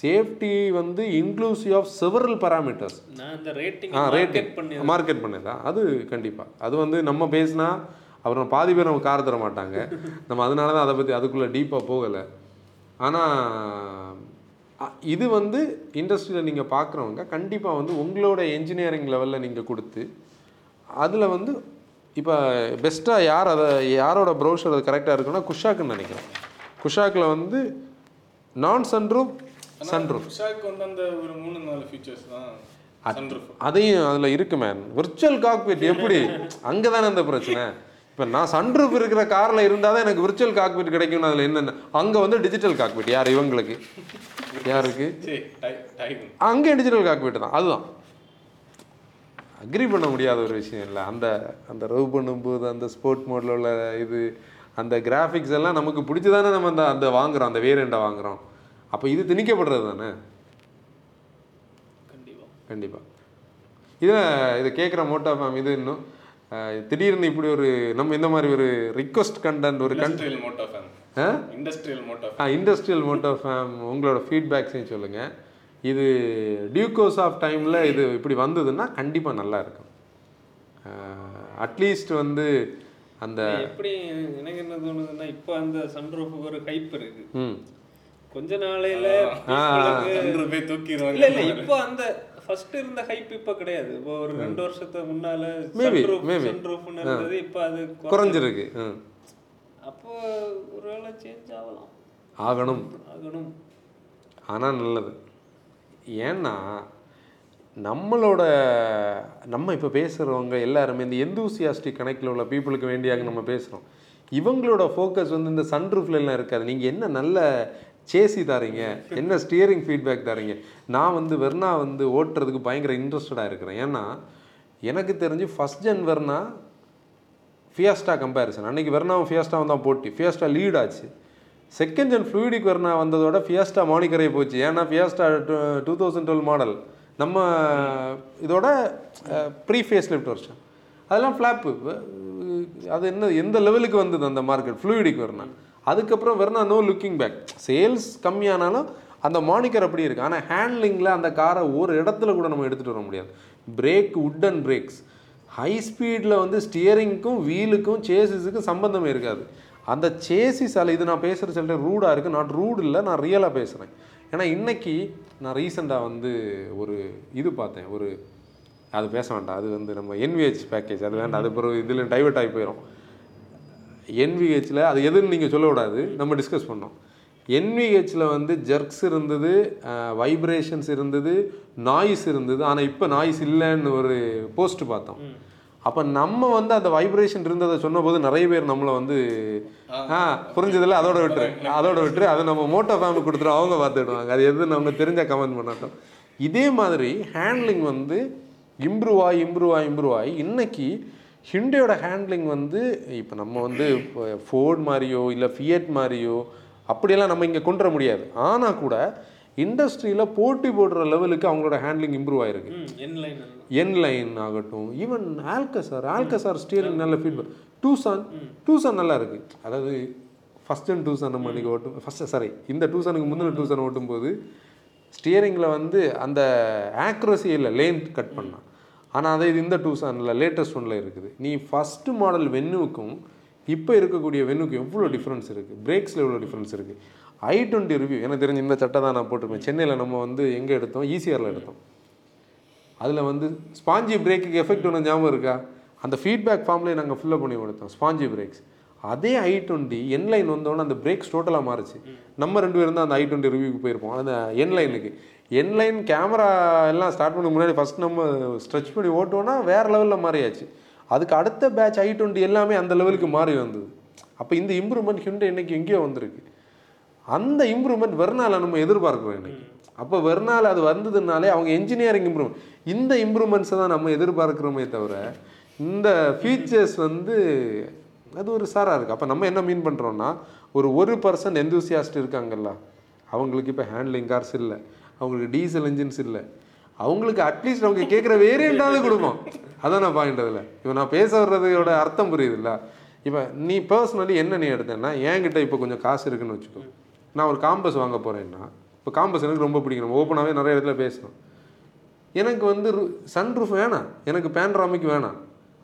சேஃப்டி வந்து இன்க்ளூசிவ் ஆஃப் செவரல் பாராமீட்டர்ஸ் ஆ ரேட்டிங் மார்க்கெட் பண்ணதா அது கண்டிப்பாக அது வந்து நம்ம பேசினா அப்புறம் பாதி பேர் நம்ம கார் தர மாட்டாங்க. நம்ம அதனால தான் அதை பற்றி அதுக்குள்ளே டீப்பாக போகலை. ஆனால் இது வந்து இண்டஸ்ட்ரியில் நீங்கள் பார்க்குறவங்க கண்டிப்பாக வந்து உங்களோட என்ஜினியரிங் லெவலில் நீங்கள் கொடுத்து அதில் வந்து இப்போ பெஸ்ட்டாக யார் அதை யாரோட ப்ரௌசர் அது கரெக்டாக இருக்குன்னா குஷாக்குன்னு நினைக்கிறேன். குஷாக்கில் வந்து நான் சன்ரூப் சன்ரூப் வந்து அந்த ஒரு மூணு நாலு ஃபீச்சர்ஸ் தான் அதையும் அதில் இருக்கு மேன் விர்ச்சுவல் காக்பிட் எப்படி? [LAUGHS] அங்கே தானே அந்த பிரச்சனை? இப்போ நான் சன்ரூஃப் இருக்கிற காரில் இருந்தால் தான் எனக்கு விர்ச்சுவல் காக்பிட் கிடைக்கும்னு அதில் என்னென்ன? அங்கே வந்து டிஜிட்டல் காக்பிட் யார்? இவங்களுக்கு. யாருக்கு? அங்கே டிஜிட்டல் காக்பிட் தான். அதுதான். அக்ரி பண்ண முடியாத ஒரு விஷயம் இல்லை. அந்த அந்த ரவ் பண்ணும்போது அந்த ஸ்போர்ட் மோடில் உள்ள இது அந்த கிராஃபிக்ஸ் எல்லாம் நமக்கு பிடிச்சி தானே நம்ம அந்த அந்த வாங்குறோம் அந்த வேரியண்ட்டை வாங்குறோம். அப்போ இது திணிக்கப்படுறது தானே? கண்டிப்பா. கண்டிப்பாக இதில் இதை கேட்குற மோட்டா ஃபேம் இது இன்னும். திடீர்னு இப்படி ஒரு நம்ம இந்த மாதிரி ஒரு ரிக்வஸ்ட் கண்டென்ட் ஒரு கன் இண்டஸ்ட்ரியல் மோட்டோ ஃபேன் ஆ? Industrial moto industrial moto fame உங்களோட ஃபீட்பேக்ஸையும் சொல்லுங்கள் இது டியூகோஸ் ஆஃப் டைமில் இது இப்படி வந்ததுன்னா கண்டிப்பாக நல்லா இருக்கும். அட்லீஸ்ட் வந்து அந்த எப்படி எனக்கு என்ன தோணுதுன்னா இப்போ அந்த சன்ரூஃபுக்கு ஒரு கைப் இருக்கு. ம். கொஞ்ச நாளையில. சன்ரூஃபே தூக்கிடுவாங்க. இல்ல இல்ல இப்போ அந்த ஃபர்ஸ்ட் இருந்த ஹைப் இப்போ கிடையாது. இப்போ ஒரு ரெண்டு வருஷத்துக்கு முன்னால maybe. சன்ரூஃப்னு இருந்தது இப்போ அது குறை- குறைஞ்சிருக்கு. அப்போ ஒருவேளை சேஞ்ச் ஆகலாம். ஆகணும். ஆகணும். ஆனால் நல்லது. ஏன்னா நம்மளோட நம்ம இப்போ பேசுகிறவங்க எல்லாருமே இந்த எந்தூசியாஸ்டிக் கணக்கில் உள்ள பீப்புளுக்கு வேண்டியாக நம்ம பேசுகிறோம் இவங்களோட ஃபோக்கஸ் வந்து இந்த சன்ரூஃப்ல எல்லாம் இருக்காது. நீங்கள் என்ன நல்ல சேசி தரீங்க. என்ன ஸ்டியரிங் ஃபீட்பேக் தரீங்க. நான் வந்து வெர்னா வந்து ஓட்டுறதுக்கு பயங்கர இன்ட்ரெஸ்டடாக இருக்கிறேன். ஏன்னா எனக்கு தெரிஞ்சு first gen Verna Fiesta comparison அன்றைக்கி வெர்னாவும் ஃபியாஸ்டாவும் தான் போட்டி. ஃபியாஸ்டா லீட் ஆச்சு. செகண்ட் ஜென் ஃப்ளூயிடிக் வெர்னா வந்ததோட ஃபியாஸ்டா மானிக்கரை போச்சு. ஏன்னா Fiesta two thousand twelve model நம்ம இதோட ப்ரீ ஃபேஸ் லிஃப்ட் வருஷன் அதெல்லாம் ஃப்ளாப்பு அது என்ன எந்த லெவலுக்கு வந்தது அந்த மார்க்கெட் ஃப்ளூயிடிக் வெர்னா. அதுக்கப்புறம் வெறும் நோ லுக்கிங் பேக் சேல்ஸ் கம்மியானாலும் அந்த மானிக்கர் அப்படி இருக்குது ஆனால் ஹேண்ட்லிங்கில் அந்த காரை ஒரு இடத்துல கூட நம்ம எடுத்துகிட்டு வர முடியாது. பிரேக் உட்டன் பிரேக்ஸ் ஹை ஸ்பீடில் வந்து ஸ்டியரிங்க்கும் வீலுக்கும் சேசிஸுக்கும் சம்பந்தமே இருக்காது. அந்த சேசிஸ் அல்ல இது நான் பேசுகிற சில ரூடாக இருக்குது நான் ரூடு இல்லை நான் ரியலாக பேசுகிறேன் ஏன்னா இன்னைக்கு நான் ரீசெண்டாக வந்து ஒரு இது பார்த்தேன். ஒரு அது பேச வேண்டாம். அது வந்து நம்ம என்விஹெச் பேக்கேஜ் அது வேண்டாம். அது பிறகு இதில் டைவர்ட் ஆகி போயிடும் என்விஹெச்சில் அது எதுன்னு நீங்கள் சொல்லக்கூடாது. நம்ம டிஸ்கஸ் பண்ணோம். என்விஹெச்சில் வந்து ஜர்க்ஸ் இருந்தது வைப்ரேஷன்ஸ் இருந்தது நாய்ஸ் இருந்தது. ஆனால் இப்போ நாய்ஸ் இல்லைன்னு ஒரு போஸ்ட் பார்த்தோம். அப்போ நம்ம வந்து அந்த வைப்ரேஷன் இருந்ததை சொன்னபோது நிறைய பேர் நம்மளை வந்து ஆ. புரிஞ்சதில்ல? அதோட விட்டுரு. [LAUGHS] அதோட விட்டுரு. அதை நம்ம மோட்டோ ஃபேமிலி கொடுத்துட்டு அவங்க பார்த்துடுவாங்க. அது எது நம்ம தெரிஞ்ச கமெண்ட் பண்ணட்டும். இதே மாதிரி ஹேண்ட்லிங் வந்து இம்ப்ரூவ் ஆகி இம்ப்ரூவ் ஆகி இம்ப்ரூவ் ஆகி இன்னைக்கு ஹிண்டையோட ஹேண்ட்லிங் வந்து இப்போ நம்ம வந்து ஃபோர்ட் மாதிரியோ இல்லை ஃபியட் மாதிரியோ அப்படியெல்லாம் நம்ம இங்கே கொண்டு வர முடியாது. ஆனால் கூட இண்டஸ்ட்ரியில் போட்டி போடுற லெவலுக்கு அவங்களோட ஹேண்ட்லிங் இம்ப்ரூவ் ஆயிருக்கு. என் லைன் என் லைன் ஆகட்டும். ஈவன் ஆல்கசார் ஆல்கசார் ஸ்டியரிங் நல்ல ஃபீட்பேக் டூசான் டூசான் நல்லா இருக்கு. அதாவது ஃபஸ்ட் அண்ட் டூசான் நம்ம அன்றைக்கி ஓட்டும் ஃபஸ்ட்டு சாரி இந்த டூசானுக்கு முந்தின டூசான் ஓட்டும் போது ஸ்டியரிங்கில் வந்து அந்த ஆக்யூரசி இல்லை லேன் கட் பண்ணான் ஆனால் அதே இது இந்த டூசானில் லேட்டஸ்ட் ஒன்ல இருக்குது. நீ ஃபஸ்ட்டு மாடல் வென்னுக்கும் இப்போ இருக்கக்கூடிய வென்னுக்கும் எவ்வளோ டிஃப்ரென்ஸ் இருக்குது பிரேக்ஸில் எவ்வளோ டிஃப்ரென்ஸ் இருக்குது ஐ டுவெண்ட்டி ரிவ்யூ எனக்கு தெரிஞ்ச இந்த சட்டை தான் நான் போட்டிருப்பேன். சென்னையில் நம்ம வந்து எங்கே எடுத்தோம்? ஈசிஆரில் எடுத்தோம். அதில் வந்து ஸ்பாஞ்சி பிரேக்குக்கு எஃபெக்ட் ஒன்று ஞாபகம் இருக்கா? அந்த ஃபீட்பேக் ஃபார்ம்லேயே நாங்கள் ஃபில்லப் பண்ணி கொடுத்தோம் ஸ்பாஞ்சி பிரேக்ஸ் அதே ஐ டுவெண்ட்டி என் லைன் வந்தோடனே அந்த பிரேக்ஸ் டோட்டலாக மாறுச்சு. நம்ம ரெண்டு பேரும் தான் அந்த ஐ டுவெண்ட்டி ரிவ்யூக்கு போயிருப்போம். அந்த N N line N line camera எல்லாம் ஸ்டார்ட் பண்ண முன்னாடி ஃபஸ்ட் நம்ம ஸ்ட்ரெச் பண்ணி ஓட்டோன்னா வேறு லெவலில் மாறியாச்சு. அதுக்கு அடுத்த பேட்ச் ஐ டுவெண்ட்டி எல்லாமே அந்த லெவலுக்கு மாறி வந்தது. அப்போ இந்த இம்ப்ரூவ்மெண்ட் ஹிண்டை இன்றைக்கி எங்கேயோ வந்திருக்கு. அந்த இம்ப்ரூவ்மெண்ட் வெறுநாள் நம்ம எதிர்பார்க்குறோம் இன்றைக்கி அப்போ வெறுநாள் அது வந்ததுனாலே அவங்க என்ஜினியரிங் இம்ப்ரூவ் இந்த இம்ப்ரூவ்மெண்ட்ஸை தான் நம்ம எதிர்பார்க்குறோமே தவிர இந்த ஃபீச்சர்ஸ் வந்து அது ஒரு சாராக இருக்குது அப்போ நம்ம என்ன மீன் பண்ணுறோன்னா ஒரு ஒரு பர்சன்ட் எந்தூசியாஸ்ட் இருக்காங்கல்ல அவங்களுக்கு இப்போ ஹேண்ட்லிங் கார்ஸ் இல்லை. அவங்களுக்கு டீசல் இன்ஜின்ஸ் இல்லை. அவங்களுக்கு அட்லீஸ்ட் அவங்க கேட்குற வேரியண்டாவது [LAUGHS] கொடுப்போம். அதான் நான் பாயிண்ட் அதில். இப்போ நான் பேச வர்றதோட அர்த்தம் புரியுதுல்ல? இப்போ நீ பர்சனலி என்ன நீ எடுத்தேன்னா என்கிட்ட இப்போ கொஞ்சம் காசு இருக்குன்னு வச்சுக்கோ. நான் ஒரு காம்பஸ் வாங்க போகிறேன்னா இப்போ காம்பஸ் எனக்கு ரொம்ப பிடிக்கும். நம்ம ஓப்பனாகவே நிறைய இடத்துல பேசணும். எனக்கு வந்து சன் ரூஃப் வேணாம். எனக்கு பேன்ட்ராமிக் வேணாம்.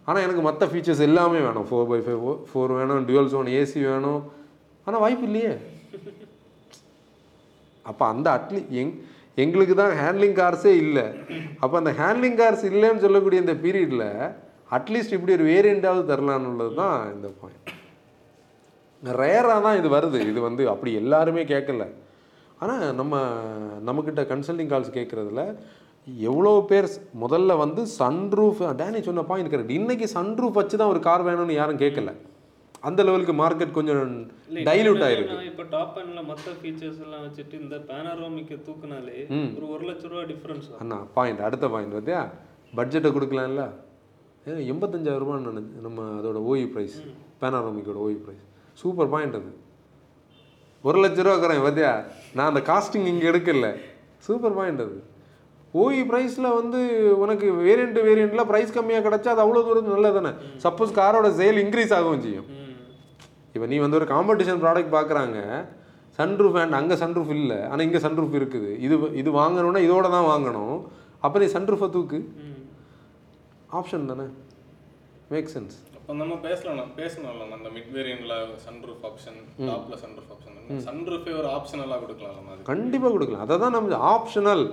ஆனால் எனக்கு மற்ற ஃபீச்சர்ஸ் எல்லாமே வேணும். ஃபோர் பை ஃபைவ் ஃபோர் வேணும் டுவல் ஜோன் ஏசி வேணும். ஆனால் வாய்ப்பு இல்லையே. அப்போ அந்த அட்லி எங் எங்களுக்கு தான் ஹேண்ட்லிங் கார்ஸே இல்லை. அப்போ அந்த ஹேண்ட்லிங் கார்ஸ் இல்லைன்னு சொல்லக்கூடிய இந்த பீரியடில் அட்லீஸ்ட் இப்படி ஒரு வேரியண்டாவது தரலான்னுள்ளது தான் இந்த பாயிண்ட் ரேராக தான் இது வருது. இது வந்து அப்படி எல்லாருமே கேட்கல. ஆனால் நம்ம நம்மக்கிட்ட கன்சல்டிங் கால்ஸ் கேட்குறதுல எவ்வளோ பேர் முதல்ல வந்து சன்ரூஃப் டேனி சொன்ன பாயிண்ட் கரெக்ட் இன்னைக்கு சன்ரூஃப் வச்சு தான் ஒரு கார் வேணும்னு யாரும் கேட்கல. அந்த லெவலுக்கு மார்க்கெட் கொஞ்சம் டைல்யூட் ஆயிருக்கு. இப்போ டாப் எண்ட்ல மற்ற ஃபீச்சர்ஸ் எல்லாம் வச்சுட்டு இந்த பேனரோமிக்க தூக்குனாலே ஒரு ஒரு லட்ச ரூபா டிஃபரன்ஸ் அண்ணா பாயிண்ட் அடுத்த பாயிண்ட் பார்த்தியா பட்ஜெட்டை கொடுக்கலாம்ல? எண்பத்தஞ்சாயிரம் நினைச்சு நம்ம அதோட ஓய்வு ப்ரைஸ் பேனாரோமிக்கோட ஓய்வு ப்ரைஸ் சூப்பர் பாயிண்ட் அது. ஒரு லட்ச ரூபா இருக்கிறேன் பார்த்தியா நான் அந்த காஸ்டிங் இங்கே எடுக்கல. சூப்பர் பாயிண்ட் அது. ஓய் ப்ரைஸில் வந்து உனக்கு வேரியண்ட் வேரியண்ட்டில் ப்ரைஸ் கம்மியாக கிடச்சா அது அவ்வளோ தூரத்துக்கு நல்லது தானே சப்போஸ் காரோட சேல் இன்க்ரீஸ் ஆகவும் செய்யும். இப்போ நீ வந்து ஒரு காம்படிஷன் ப்ராடக்ட் பார்க்குறாங்க சன்ரூஃப் அண்ட் அங்கே சன்ரூஃப் இல்லை ஆனால் இங்கே சன்ரூஃப் இருக்குது. இது இது வாங்கணும்னா இதோட தான் வாங்கணும். அப்போ நீ சன்ரூஃபை தூக்கு. ஆப்ஷன் தானே? மேக் சென்ஸ் அப்போ நம்ம பேசலாம் பேசணும்ல அந்த மிட் வேரியன்ட்ல சன்ரூஃப் ஆப்ஷன் டாப்ல சன்ரூஃப் ஆப்ஷன் சன்ரூஃபே ஒரு ஆப்ஷனலாக கொடுக்கலாம் கண்டிப்பாக கொடுக்கலாம். அதை தான் நம்ம ஆப்ஷனல்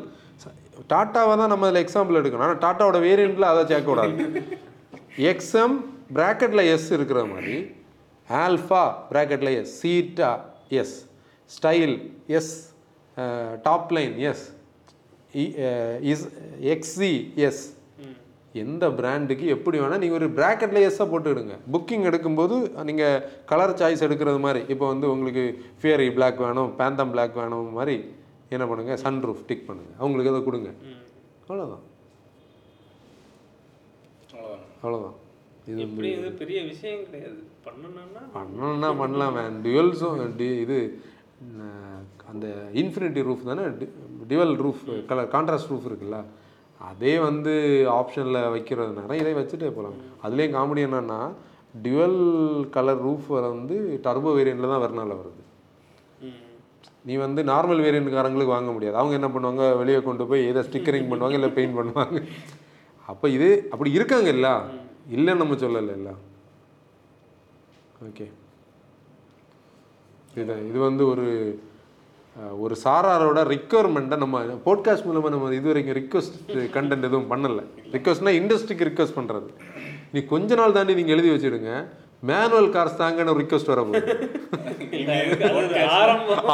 டாட்டாவை தான் நம்ம அதில் எக்ஸாம்பிள் எடுக்கணும். ஆனால் டாட்டாவோட வேரியண்ட்டில் அதை சேர்க்க கூடாது. எக்ஸ்எம் ப்ராக்கெட்டில் எஸ் இருக்கிற மாதிரி ஆல்ஃபா ப்ராக்கெட்டில் S Zeta S style S top line S is XE S எந்த பிராண்டுக்கு எப்படி வேணால் நீங்கள் ஒரு ப்ராக்கெட்டில் எஸ்ஸை போட்டுக்கிடுங்க. புக்கிங் எடுக்கும்போது நீங்கள் கலர் சாய்ஸ் எடுக்கிறது மாதிரி. இப்போ வந்து உங்களுக்கு ஃபியரி Black வேணும் பேந்தம் Black வேணும் மாதிரி என்ன பண்ணுங்கள் சன்ரூஃப் டிக் பண்ணுங்கள் அவங்களுக்கு அதை கொடுங்க. அவ்வளோதான் அவ்வளோதான் இது எப்படி இது பெரிய விஷயம் கிடையாது. பண்ணணும்னா பண்ணணும்னா பண்ணலாம் டுவெல்ஸும் டி இது அந்த இன்ஃபினிட்டி ரூஃப் தானே? Dual roof colour contrast roof இருக்குல்ல? அதே வந்து ஆப்ஷனில் வைக்கிறதுனால இதை வச்சுட்டே போகலாம் அதுலேயும் காமெடி என்னன்னா டிவல் கலர் ரூஃப் வந்து டர்போ வேரியண்ட்டில் தான் வரனால வருது. நீ வந்து நார்மல் வேரியண்ட்காரங்களுக்கு வாங்க முடியாது. அவங்க என்ன பண்ணுவாங்க? வெளியே கொண்டு போய் எதை ஸ்டிக்கரிங் பண்ணுவாங்க இல்லை பெயிண்ட் பண்ணுவாங்க. [LAUGHS] அப்போ இது அப்படி இருக்காங்க இல்ல? இல்லைன்னு நம்ம சொல்லலை இல்ல? ஓகே இது இது வந்து ஒரு ஒரு சாராரோட ரிக்குவயர்மெண்ட்டை நம்ம போட்காஸ்ட் மூலமாக நம்ம இது வரைக்கும் ரிக்வஸ்ட் கண்டென்ட் எதுவும் பண்ணல. ரிக்வஸ்ட்னா இண்டஸ்ட்ரிக்கு ரிக்வஸ்ட் பண்ணுறது நீ கொஞ்ச நாள் தாண்டி நீங்கள் எழுதி வச்சிடுங்க. மேனுவல் கார்ஸ் தாங்கன்னு ரிக்வஸ்ட் வர போகுது.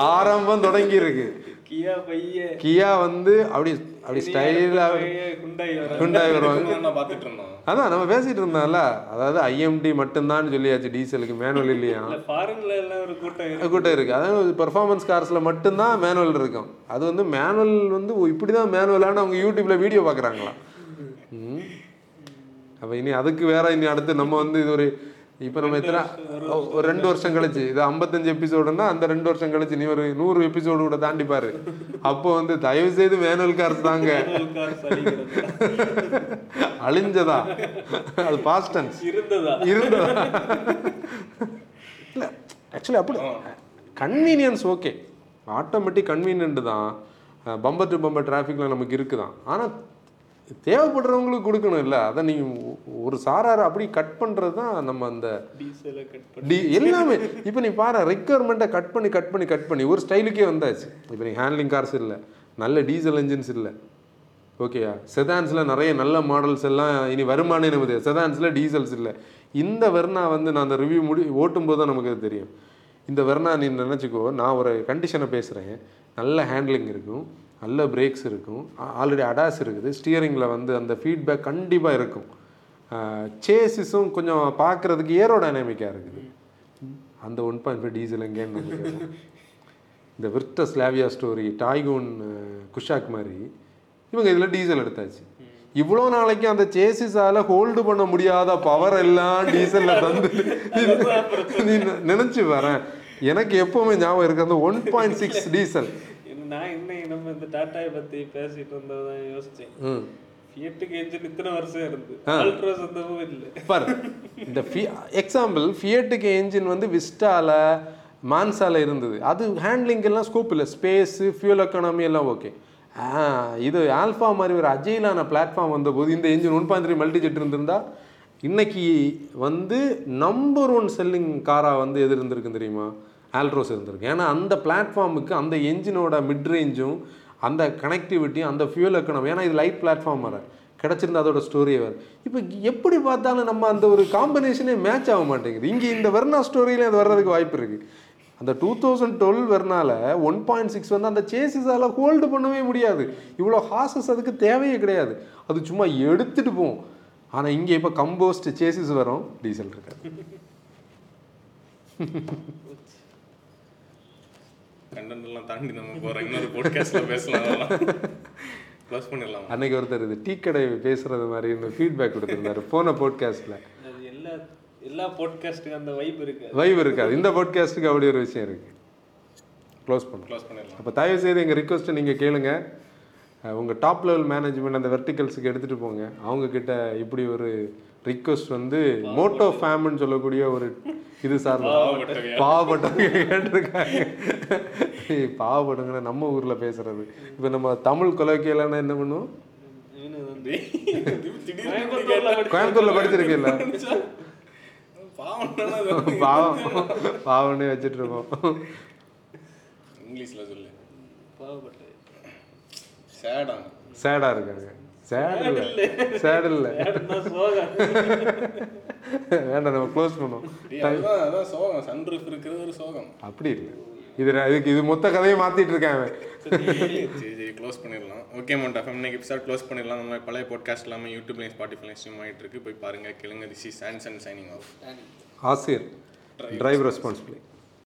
[LAUGHS] ஆரம்பம். தொடங்கி இருக்கு கியா பைய. கியா வந்து அப்படி அப்படி ஸ்டைலாக குண்டாய் வர குண்டாய் வருவாங்க. [LAUGHS] பார்த்துட்டு இருந்தோம் அதான் நம்ம பேசிட்டு இருந்தோம்ல. அதாவது ஐஎம்டி மட்டும்தான் சொல்லியாச்சு டீசலுக்கு மேனுவல் [LAUGHS] இல்லையா? இல்ல ஃபாரின்ல எல்லாம் ஒரு கூட்டம் இருக்கு. கூட்டம் இருக்குது அதாவது பெர்ஃபார்மன்ஸ் கார்ஸில் மட்டும்தான் மேனுவல் இருக்கும். அது வந்து மேனுவல் வந்து இப்படி தான் மேனுவலான அவங்க யூடியூப்பில் வீடியோ பார்க்குறாங்களா? அப்போ இனி அதுக்கு வேற இனி அடுத்து நம்ம வந்து இது ஒரு இப்போ நம்ம எத்தனை ஒரு ரெண்டு வருஷம் கழிச்சு இது ஐம்பத்தஞ்சு எபிசோடுன்னா அந்த ரெண்டு வருஷம் கழிச்சு நீ ஒரு நூறு எபிசோடு கூட தாண்டி பாரு. அப்போ வந்து தயவு செய்து மேனுவல் கார்ஸ் தாங்க அழிஞ்சதா? அது பாஸ்டன்ஸ் இருந்ததா? இருந்ததா? இல்லை ஆக்சுவலி அப்படி கன்வீனியன்ஸ் ஓகே ஆட்டோமேட்டிக் கன்வீனியன்ட் தான். பம்பர் டு பம்பர் டிராஃபிக்கில் நமக்கு இருக்குதான். ஆனால் தேவைப்படுறவங்களுக்கு கொடுக்கணும் இல்லை. அதை நீங்கள் ஒரு சாராரை அப்படி கட் பண்ணுறது தான் நம்ம அந்த டீசலை கட் பண்ணி. டி எல்லாமே. இப்போ நீ பாரு ரெக்குவயர்மெண்ட்டை கட் பண்ணி கட் பண்ணி கட் பண்ணி ஒரு ஸ்டைலுக்கே வந்தாச்சு. இப்போ நீ ஹேண்ட்லிங் கார்ஸ் இல்லை. நல்ல டீசல் என்ஜின்ஸ் இல்லை. ஓகேயா செதான்ஸில் நிறைய நல்ல மாடல்ஸ் எல்லாம் இனி வருமானே நமது செதான்ஸில் டீசல்ஸ் இல்லை. இந்த வெர்னா வந்து நான் அந்த ரிவ்யூ முடி ஓட்டும் போது தான் நமக்கு அது தெரியும். இந்த வெர்னா நீ நினச்சிக்கோ நான் ஒரு கண்டிஷனை பேசுகிறேன் நல்ல ஹேண்ட்லிங் இருக்கும். நல்ல பிரேக்ஸ் இருக்கும். ஆல்ரெடி அடாஸ் இருக்குது. ஸ்டியரிங்கில் வந்து அந்த ஃபீட்பேக் கண்டிப்பாக இருக்கும். சேசிஸும் கொஞ்சம் பார்க்குறதுக்கு ஏரோ டைனாமிக்காக இருக்குது. அந்த ஒன் பாயிண்ட் ஃபைவ் டீசல் எங்கேன்னு. இந்த விர்ட ஸ்லாவியா ஸ்டோரி டாய்கூன் குஷாக் மாதிரி இவங்க இதில் டீசல் எடுத்தாச்சு. இவ்வளோ நாளைக்கு அந்த சேசிஸால ஹோல்டு பண்ண முடியாத பவர் எல்லாம் டீசலில் தந்து [LAUGHS] நினச்சி வரேன் எனக்கு எப்பவுமே ஞாபகம் இருக்கு அந்த ஒன் பாயிண்ட் சிக்ஸ் டீசல் நான் இன்னும் நம்ம இந்த டாட்டாயை பத்தி பேசிட்டு இருந்ததான் யோசிச்சேன். ம். ஃபியட்டுக்கு என்ஜின் இத்தனை வருஷம் இருந்து. அல்ட்ராஸ் வந்தவும் இல்லை. பாரு இந்த ஃபி எக்ஸாம்பிள் ஃபியட்டுக்கு என்ஜின் வந்து விஸ்டால மான்சால இருந்தது. அது ஹேண்ட்லிங் எல்லாம் ஸ்கோப் இல்லை. ஸ்பேஸு ஃபியூல் எக்கானமி எல்லாம் ஓகே இது ஆல்ஃபா மாதிரி ஒரு அஜைலான பிளாட்ஃபார்ம் வந்தபோது இந்த engine one point three multi jet இருந்திருந்தா இன்னைக்கு வந்து நம்பர் ஒன் செல்லிங் காராக வந்து எது இருந்திருக்கு தெரியுமா? ஆல்ட்ரோஸ் இருந்திருக்கு. ஏன்னா அந்த பிளாட்ஃபார்முக்கு அந்த என்ஜினோட மிட் ரேஞ்சும் அந்த கனெக்டிவிட்டியும் அந்த ஃபியூல் எக்கணும் ஏன்னா இது லைட் பிளாட்ஃபார்ம் வர கிடச்சிருந்தா அதோட ஸ்டோரியே வேறு. இப்போ எப்படி பார்த்தாலும் நம்ம அந்த ஒரு காம்பினேஷனே மேட்ச் ஆக மாட்டேங்குது. இங்கே இந்த வெர்னா ஸ்டோரியிலே அது வர்றதுக்கு வாய்ப்பு இருக்குது அந்த டூ தௌசண்ட் டுவெல் வரனால ஒன் பாயிண்ட் சிக்ஸ் வந்து அந்த சேசிஸால் ஹோல்டு பண்ணவே முடியாது. இவ்வளோ ஹாசஸ் அதுக்கு தேவையே கிடையாது. அது சும்மா எடுத்துகிட்டு போகும். ஆனால் இங்கே இப்போ கம்போஸ்ட் சேசிஸ் வரும். டீசல் இருக்காது. [LAUGHS] கண்டென்ட் எல்லாம் தாண்டி நம்ம போறோம் இன்னொரு பாட்காஸ்ட்ல பேசலாம் க்ளோஸ் பண்ணிடலாம்? அன்னைக்கு ஒருத்தர் இது டீ கடை பேசுறது மாதிரி ஃபீட்பேக் கொடுத்துருந்தாரு. போன போட்காஸ்ட்டில் எல்லா எல்லா பாட்காஸ்ட்டுக்கு அந்த வைப் இருக்கு. வைவ் இருக்காது. இந்த பாட்காஸ்ட்டுக்கு அப்படி ஒரு விஷயம் இருக்குது க்ளோஸ் பண்ணுறோம் க்ளோஸ் பண்ணிடலாம். அப்போ தயவு செய்து எங்கள் ரிக்வஸ்ட்டை நீங்கள் கேளுங்க. அஹ் உங்க டாப் லெவல் மேனேஜ்மெண்ட் அந்த வெர்டிகல்ஸுக்கு எடுத்துகிட்டு போங்க. அவங்க கிட்ட இப்படி ஒரு ரிக்வஸ்ட் வந்து மோட்டோ ஃபேம்னு சொல்லக்கூடிய ஒரு இது சார் பாவப்பட்டவங்க. கேட்டிருக்காங்க. ஏய், பாவப்பட்டவங்க நம்ம ஊரில் பேசுறது. இப்போ நம்ம தமிழ் கொலோக்கியலான என்ன பண்ணுவோம்? கோயம்புத்தூர்ல படிச்ச கோயம்புத்தூர்ல படிச்சிருக்கீல்ல பாவம் பாவம்னே வச்சுட்டு இருக்கோம் இங்கிலீஷ்ல சொல்லு. பாவப்பட்டது சேடாங்க சேடா இருக்காங்க. சேட் இல்லை சேட் இல்லை வேண்டாம் நம்ம க்ளோஸ் பண்ணுவோம். அதுதான் அதான் சோகம். சன்ரூஃப் இருக்கிறது ஒரு சோகம். அப்படி இல்லை. இது இதுக்கு இது மொத்த கதையை மாத்திட்டு இருக்கேன் அவன். சரி சரி க்ளோஸ் பண்ணிடலாம். ஓகே மோட்டா ஃபேம் இன்னைக்கு எபிசோட் க்ளோஸ் பண்ணிடலாம். நம்ம பழைய பாட்காஸ்ட் எல்லாமே யூடியூப்லையும் ஸ்பாட்டிஃபைலையும் ஸ்ட்ரீம் ஆகிட்டு இருக்கு. போய் பாருங்க கேளுங்க. This is chance and signing off Aasir drive responsibility